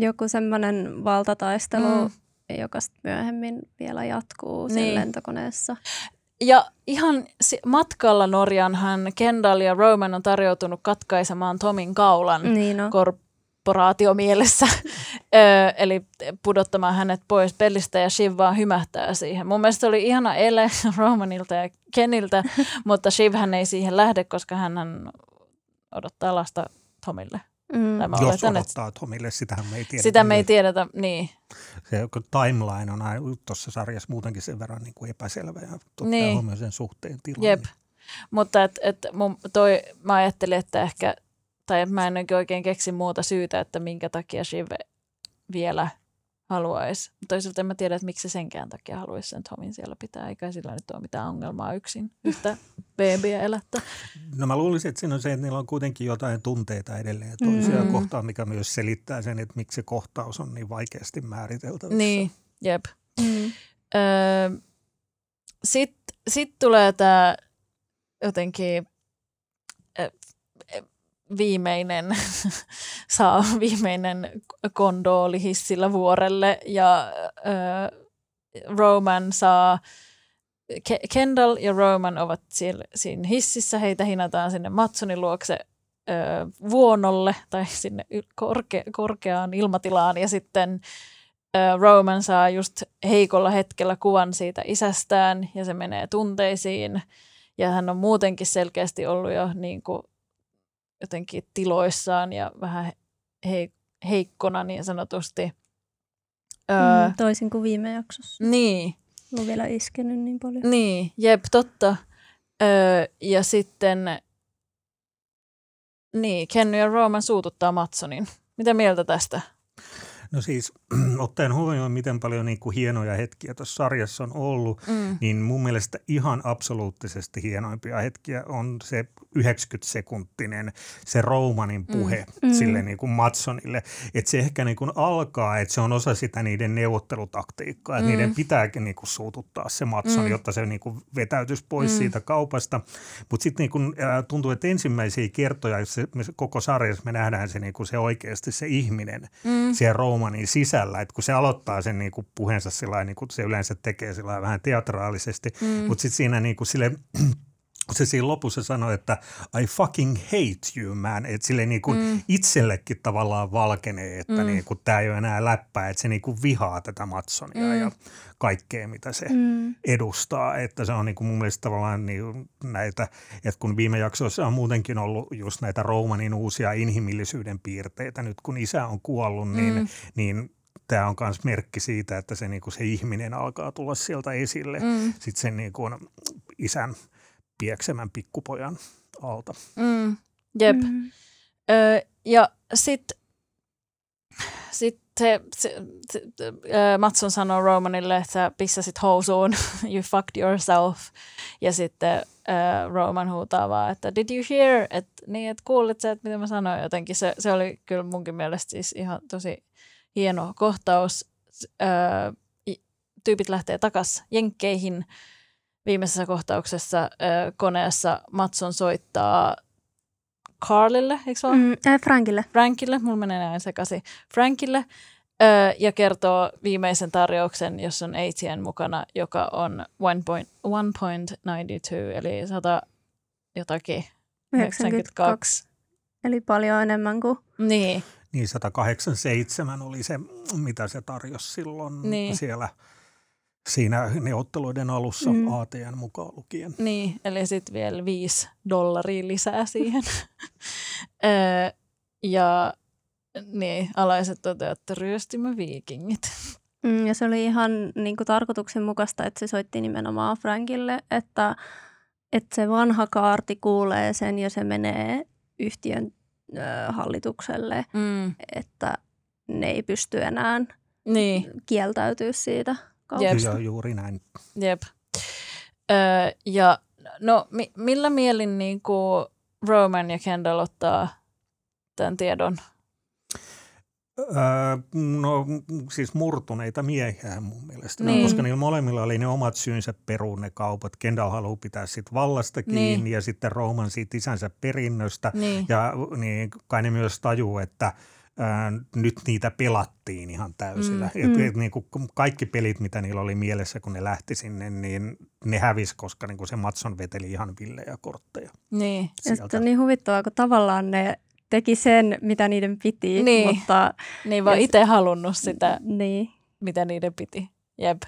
Joku semmoinen valtataistelu, Mm. joka sit myöhemmin vielä jatkuu sen Niin. lentokoneessa. Ja ihan si- matkalla Norjanhan Kendall ja Roman on tarjoutunut katkaisemaan Tomin kaulan Niin no. Korporaatiomielessä, eli pudottamaan hänet pois pelistä ja Shiv vaan hymähtää siihen. Mun mielestä se oli ihana ele Romanilta ja Keniltä, mutta Shivhän ei siihen lähde, koska hän odottaa lasta Tomille. Mm. Tai Jos oletan, että odottaa Tomille, sitähän me ei tiedä. sitä me ei tiedetä, niin. Se timeline on tuossa sarjassa muutenkin sen verran niin kuin epäselvä ja ottaa Niin. huomioon sen suhteen tilan. Jep. Mutta et, et mun, toi, mä ajattelin, että ehkä, tai mä en oikein keksi muuta syytä, että minkä takia Shiv vielä haluaisi. Toisaalta en mä tiedä, että miksi se senkään takia haluaisi sen Tomin siellä pitää, eikä sillä nyt ole mitään ongelmaa yksin yhtä babyä elättä. No mä luulisin, että siinä on se, että niillä on kuitenkin jotain tunteita edelleen toisia mm. kohtaan, mikä myös selittää sen, että miksi se kohtaus on niin vaikeasti määriteltävissä. Niin, jep. Mm. Öö, Sitten sit tulee tämä jotenkin viimeinen, saa viimeinen kondooli hissillä vuorelle ja äh, Roman saa, Kendall ja Roman ovat siellä, siinä hississä, heitä hinataan sinne Matsonin luokse äh, vuonolle tai sinne korke, korkeaan ilmatilaan. Ja sitten Roman saa just heikolla hetkellä kuvan siitä isästään ja se menee tunteisiin. Ja hän on muutenkin selkeästi ollut jo niin kuin jotenkin tiloissaan ja vähän he, heikkona niin sanotusti. Mm, öö, toisin kuin viime jaksossa. Niin. On vielä iskenyt niin paljon. Niin, jep, totta. Öö, ja sitten, niin, Kenny ja Roman suututtaa Matsonin. Mitä mieltä tästä? No siis ottaen huomioon, miten paljon niin kuin hienoja hetkiä tuossa sarjassa on ollut, mm. niin mun mielestä ihan absoluuttisesti hienoimpia hetkiä on se 90-sekuntinen se Romanin puhe mm. mm. sille niin kuin Matsonille. Että se ehkä niin kuin alkaa, että se on osa sitä niiden neuvottelutaktiikkaa, että mm. niiden pitääkin niin kuin suututtaa se Matson, mm. jotta se niin kuin vetäytyisi pois mm. siitä kaupasta. Mutta sitten niin tuntuu, että ensimmäisiä kertoja se, koko sarjassa me nähdään se, niin kuin se oikeasti se ihminen mm. siellä Romanin sisällä, että kun se aloittaa sen niin kuin puheensa sillä niin kuin se yleensä tekee sillä vähän teatraalisesti, mm. mutta sitten siinä niin kuin sille se siinä lopussa sanoi, että I fucking hate you man, että sille niin kuin mm. itsellekin tavallaan valkenee, että mm. niin kuin tämä ei ole enää läppää, että se niin kuin vihaa tätä Matsonia mm. ja kaikkea, mitä se mm. edustaa, että se on niin kuin mun mielestä tavallaan niin näitä, että kun viime jaksoissa on muutenkin ollut just näitä Romanin uusia inhimillisyyden piirteitä, nyt kun isä on kuollut, niin, mm. niin tämä on myös merkki siitä, että se, niin kuin se ihminen alkaa tulla sieltä esille. Mm. Sitten sen niin kuin isän pieksemän pikkupojan alta. Mm, jep. Mm. Ö, ja sitten sit se, se, se, äh, Matson sanoo Romanille, että sä pissasit housuun, you fucked yourself. Ja sitten äh, Roman huutaa vaan, että did you hear? Et, niin, että kuulit sä, että mitä mä sanoin jotenkin. Se, se oli kyllä munkin mielestä siis ihan tosi hieno kohtaus. Äh, tyypit lähtee takas jenkkeihin viimeisessä kohtauksessa äh, koneessa Matson soittaa Carlille, eikö vaan? Mm, äh, Frankille. Frankille, mulla menee näin sekaisin. Frankille äh, ja kertoo viimeisen tarjouksen, jossa on ATN mukana, joka on 1.92, eli 100 jotakin 92. 92. Eli paljon enemmän kuin... Niin. Niin 187 oli se, mitä se tarjosi silloin niin. siellä – siinä neuvotteluiden alussa mm. ATN mukaan lukien. Niin, eli sitten vielä viisi dollaria lisää siihen. ja niin, alaiset toteavat, että ryöstimme viikingit. Mm, ja se oli ihan niin kuin, tarkoituksenmukaista, että se soitti nimenomaan Frankille, että, että se vanha kaarti kuulee sen ja se menee yhtiön ö, hallitukselle, mm. että ne ei pysty enää niin. kieltäytyä siitä Jep. juuri näin. Jep. Öö, ja no mi- millä mielin niin kuin Roman ja Kendall ottaa tämän tiedon? Öö, no siis murtuneita miehiä mun mielestä, niin. koska niillä molemmilla oli ne omat syynsä peruun ne kaupat. Kendall haluaa pitää sit vallasta kiinni niin. ja sitten Roman siitä isänsä perinnöstä. Niin. Ja niin, kai ne myös tajuu, että – ää, nyt niitä pelattiin ihan täysillä. Mm, et, mm. Et, niin kuin kaikki pelit, mitä niillä oli mielessä, kun ne lähti sinne, niin ne hävisi, koska niin kuin se Matson veteli ihan villejä kortteja. Niin. Ja on niin huvittavaa, kun tavallaan ne teki sen, mitä niiden piti. Niin, mutta, niin vaan itse halunnut sitä, niin. mitä niiden piti. Jep.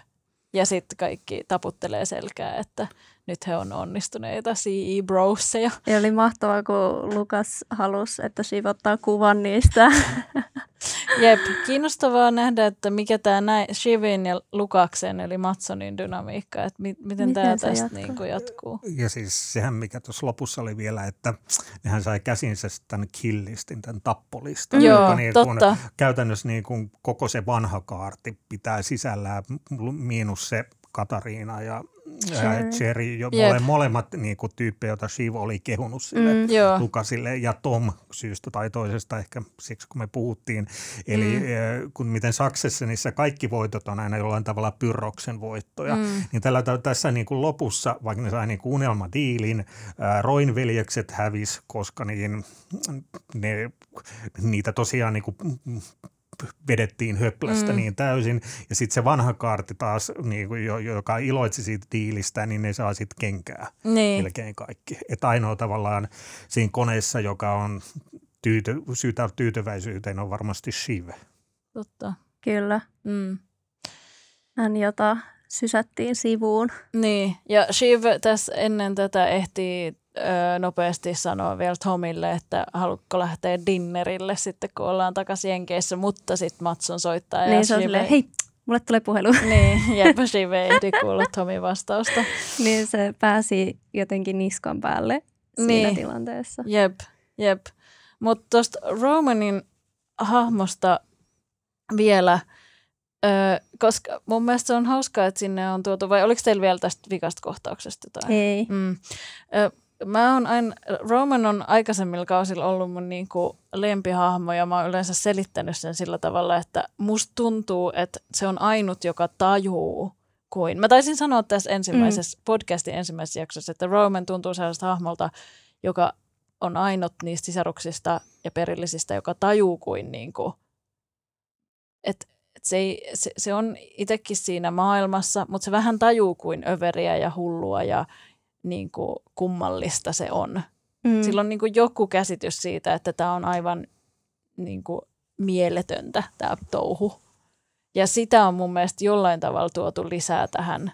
Ja sitten kaikki taputtelee selkää, että nyt he on onnistuneita CE Brosseja. Ja oli mahtavaa, kun Lukas halusi, että Shiv ottaa kuvan niistä Jep, kiinnostavaa nähdä, että mikä tämä Shivin ja Lukaksen eli Matsonin dynamiikka, että mi- miten, miten tämä tästä jatkuu? Niin kuin jatkuu. Ja siis sehän, mikä tuossa lopussa oli vielä, että nehän sai käsinsä tämän killistin, tämän tappolistan, mm. joka Joo, niin kuin, käytännössä niin kuin koko se vanha kaarti pitää sisällään miinus se Katariina ja Cherry, Cherry jo yep. molemmat niin kuin, tyyppejä, joita Shiv oli kehunut sille mm, Lukasille ja Tom syystä tai toisesta ehkä siksi kun me puhuttiin. Eli mm. kun miten Saksessenissa kaikki voitot on aina jollain tavalla pyrroksen voittoja, mm. niin tällä, tässä niin kuin lopussa, vaikka ne sai niin kuin unelmadiilin, Roin veljekset hävis, koska niin, ne, niitä tosiaan niin kuin vedettiin höplästä mm. niin täysin. Ja sitten se vanha kaarti taas, niin kuin, joka iloitsi siitä diilistä, niin ne saa sitten kenkää niin. melkein kaikki. Että ainoa tavallaan siinä koneessa, joka on tyyty, syytä tyytyväisyyteen, on varmasti Shiv. Totta. Kyllä. Mm. Hän, jota sysättiin sivuun. Niin, ja Shiv tässä ennen tätä ehtii öö, nopeasti sanoa vielä Tomille, että haluatko lähteä dinnerille sitten, kun ollaan takaisin Jenkeissä, mutta sitten Matson soittaa. Niin, ja se on silleen, hei, mulle tulee puhelu. Niin, jep, Shive ehdi kuulla Tomin vastausta. niin, se pääsi jotenkin niskan päälle siinä niin. tilanteessa. Jep, jep. Mutta tuosta Romanin hahmosta vielä – Öö, koska mun mielestä se on hauskaa, että sinne on tuotu, vai oliko teillä vielä tästä vikasta kohtauksesta jotain? Ei. Mm. Öö, mä oon aina, Roman on aikaisemmilla kausilla ollut mun niinku lempihahmo ja mä oon yleensä selittänyt sen sillä tavalla, että musta tuntuu, että se on ainut, joka tajuu kuin. Mä taisin sanoa tässä ensimmäisessä mm. podcastin ensimmäisessä jaksossa, että Roman tuntuu sellaista hahmolta, joka on ainut niistä sisaruksista ja perillisistä, joka tajuu kuin niinku, että et se, ei, se, se on itsekin siinä maailmassa, mutta se vähän tajuu kuin överiä ja hullua ja niin kuin kummallista se on. Mm. Sillä on niin kuin joku käsitys siitä, että tämä on aivan niin kuin mieletöntä tämä touhu. Ja sitä on mun mielestä jollain tavalla tuotu lisää tähän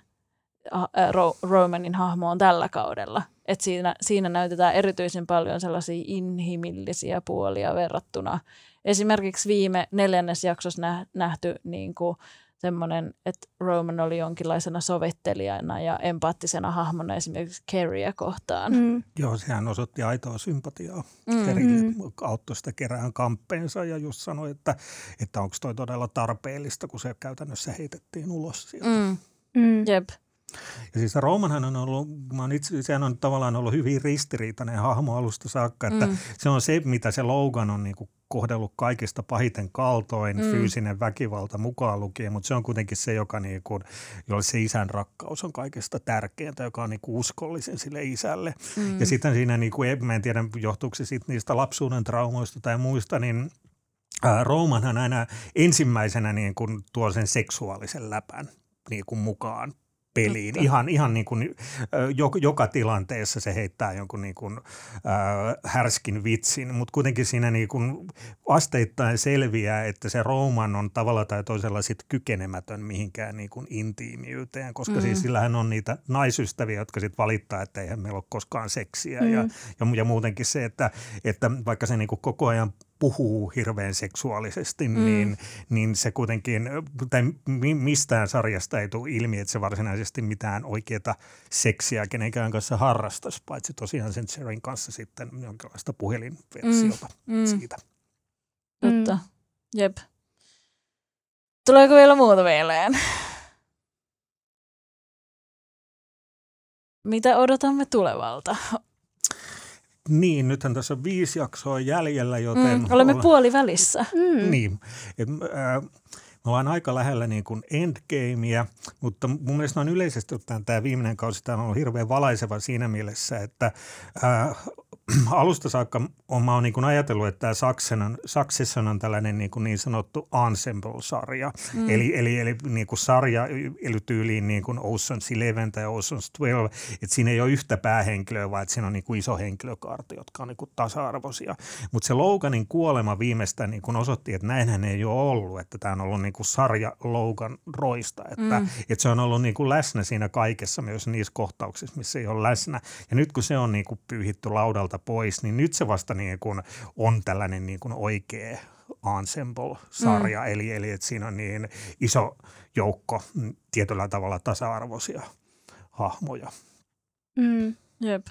Romanin hahmoon tällä kaudella. Et siinä, siinä näytetään erityisen paljon sellaisia inhimillisiä puolia verrattuna esimerkiksi viime neljännes jaksossa nähty niin kuin semmoinen, että Roman oli jonkinlaisena sovittelijana ja empaattisena hahmona esimerkiksi Carria kohtaan. Mm. Joo, sehän osoitti aitoa sympatiaa mm. Carrille, mm. auttoi sitä kerään kamppeensa ja just sanoi, että, että onko toi todella tarpeellista, kun se käytännössä heitettiin ulos sieltä. Mm. Mm. Jep. Ja siis Roomanhan on ollut, mä on itse, sehän on tavallaan ollut hyvin ristiriitainen hahmo alusta saakka, että mm. se on se, mitä se Logan on niin kuin kohdellut kaikista pahiten kaltoin, mm. fyysinen väkivalta mukaan lukien, mutta se on kuitenkin se, joka niin kuin, jolle se isän rakkaus on kaikesta tärkeintä, joka on niin kuin uskollisen sille isälle. Mm. Ja sitten siinä, niin kuin, mä en tiedä johtuuko se sitten niistä lapsuuden traumoista tai muista, niin Roomanhan aina ensimmäisenä niin kuin tuo sen seksuaalisen läpän niin kuin mukaan peliin. Totta. Ihan, ihan niin kuin, joka, joka tilanteessa se heittää jonkun niin kuin, äh, härskin vitsin, mutta kuitenkin siinä niin kuin asteittain selviää, että se Roman on tavalla tai toisella sit kykenemätön mihinkään niin kuin intiimiyteen, koska mm. siis sillähän on niitä naisystäviä, jotka sitten valittaa, että eihän meillä ole koskaan seksiä mm. ja, ja, ja muutenkin se, että, että vaikka se niin kuin koko ajan puhuu hirveän seksuaalisesti, mm. niin, niin se kuitenkin, tai mistään sarjasta ei tule ilmi, että se varsinaisesti mitään oikeaa seksiä kenenkään kanssa harrastaisi, paitsi tosiaan sen Sherin kanssa sitten jonkinlaista puhelinversiota mm. Mm. siitä. Totta, mm. jep. Tuleeko vielä muuta mieleen? Mitä odotamme tulevalta? Niin, nythän tässä on viisi jaksoa jäljellä, joten... Mm, olemme olla... puolivälissä. Mm. Niin. Et, äh, me ollaan aika lähellä niin kuin endgamea, mutta mun mielestä on yleisesti ottaen tämä viimeinen kausi tämä on ollut hirveän valaiseva siinä mielessä, että äh, alusta saakka on, mä oon niin ajatellut, että tämä Succession, Succession on tällainen niin, kuin niin sanottu ensemble-sarja. Mm. Eli, eli, eli niin kuin sarja eli tyyliin niin kuin Ocean's Eleven tai Ocean's 12, että siinä ei ole yhtä päähenkilöä, vaan että siinä on niin kuin iso henkilökaarti, jotka on niin kuin tasa-arvoisia. Mutta se Loganin kuolema viimeistään niin kuin osoitti, että näinhän ei ole ollut, että tämä on ollut niin kuin sarja Logan roista, että, mm. että se on ollut niin kuin läsnä siinä kaikessa, myös niissä kohtauksissa, missä ei ole läsnä. Ja nyt kun se on niin kuin pyyhitty laudalta pois, niin nyt se vasta niin kuin on tällainen niin kuin oikea Ensemble-sarja, mm. eli, eli että siinä on niin iso joukko mm, tietyllä tavalla tasa-arvoisia hahmoja. Mm. Jep.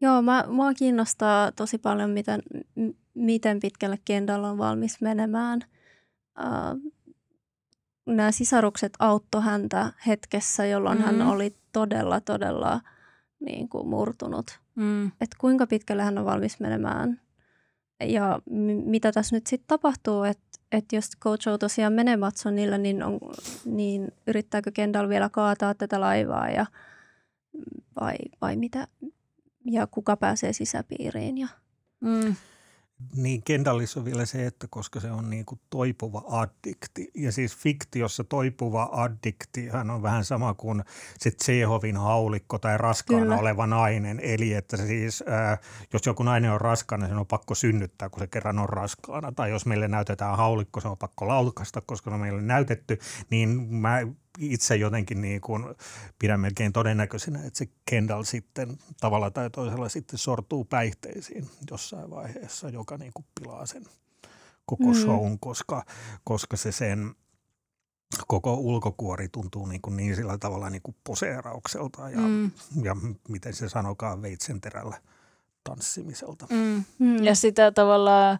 Joo, mä, mua kiinnostaa tosi paljon, miten, miten pitkälle Kendall on valmis menemään. Uh, nämä sisarukset auttoi häntä hetkessä, jolloin mm-hmm. hän oli todella, todella niin kuin murtunut. Mm. Että kuinka pitkälle hän on valmis menemään ja m- mitä tässä nyt sitten tapahtuu, että et jos Coach O tosiaan menee Matsonilla, niin, on, niin yrittääkö Kendall vielä kaataa tätä laivaa ja, vai, vai mitä, ja kuka pääsee sisäpiiriin. Ja. Mm. Niin Kendallissa on vielä se, että koska se on niin kuin toipuva addikti. Ja siis fiktiossa toipuva addikti hän on vähän sama kuin se Tsehovin haulikko tai raskaana Kyllä. oleva nainen. Eli että siis äh, jos joku nainen on raskaana, sen on pakko synnyttää, kun se kerran on raskaana. Tai jos meille näytetään haulikko, se on pakko laukasta, koska se on meille näytetty. Niin mä itse jotenkin niin kuin pidän melkein todennäköisenä, että se Kendall sitten tavalla tai toisella sitten sortuu päihteisiin jossain vaiheessa, joka niin kuin pilaa sen koko mm. shown, koska, koska se sen koko ulkokuori tuntuu niin, kuin niin sillä tavalla niin kuin poseeraukselta ja, mm. ja miten se sanokaan veitsenterällä tanssimiselta. Mm. Mm. Ja sitä tavallaan...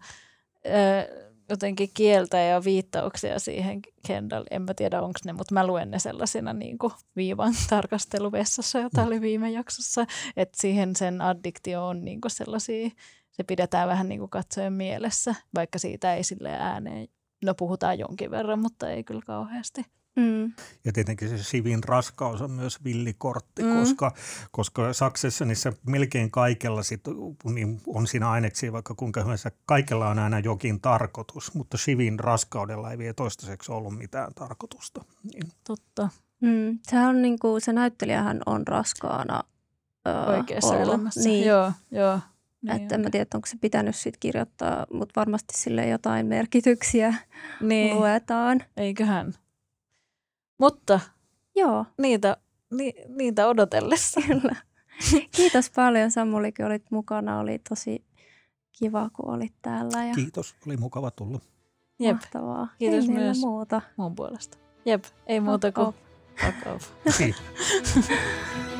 Äh, jotenkin kieltä ja viittauksia siihen Kendall. En mä tiedä, onko ne, mutta mä luen ne sellaisena niin kuin viivan tarkasteluvessassa, jota oli viime jaksossa. Että siihen sen addiktio on niin kuin sellaisia, se pidetään vähän niin kuin katsojen mielessä, vaikka siitä ei sille ääneen, no puhutaan jonkin verran, mutta ei kyllä kauheasti. Mm. Ja tietenkin se Sivin raskaus on myös villikortti, mm. koska, koska Saksessa niissä melkein kaikella sit, niin on siinä aineksia vaikka kuinka hyvänsä, kaikella on aina jokin tarkoitus, mutta Sivin raskaudella ei vielä toistaiseksi ollut mitään tarkoitusta. Niin. Totta. Mm. Sehän on niin kuin, se näyttelijähän on raskaana öö, Oikeassa ollut. elämässä. Niin. Joo, joo. Niin että en mä tiedä, onko se pitänyt sit kirjoittaa, mutta varmasti sille jotain merkityksiä niin. luetaan. Eiköhän. Mutta Joo. Niitä, ni, niitä odotellessa. Kyllä. Kiitos paljon Samuli, kun olit mukana. Oli tosi kiva, kun olit täällä. Ja... Kiitos, oli mukava tulla. Jep. Mahtavaa. Kiitos ei myös muuta. mun puolesta. Jep, ei muuta kuin fuck off.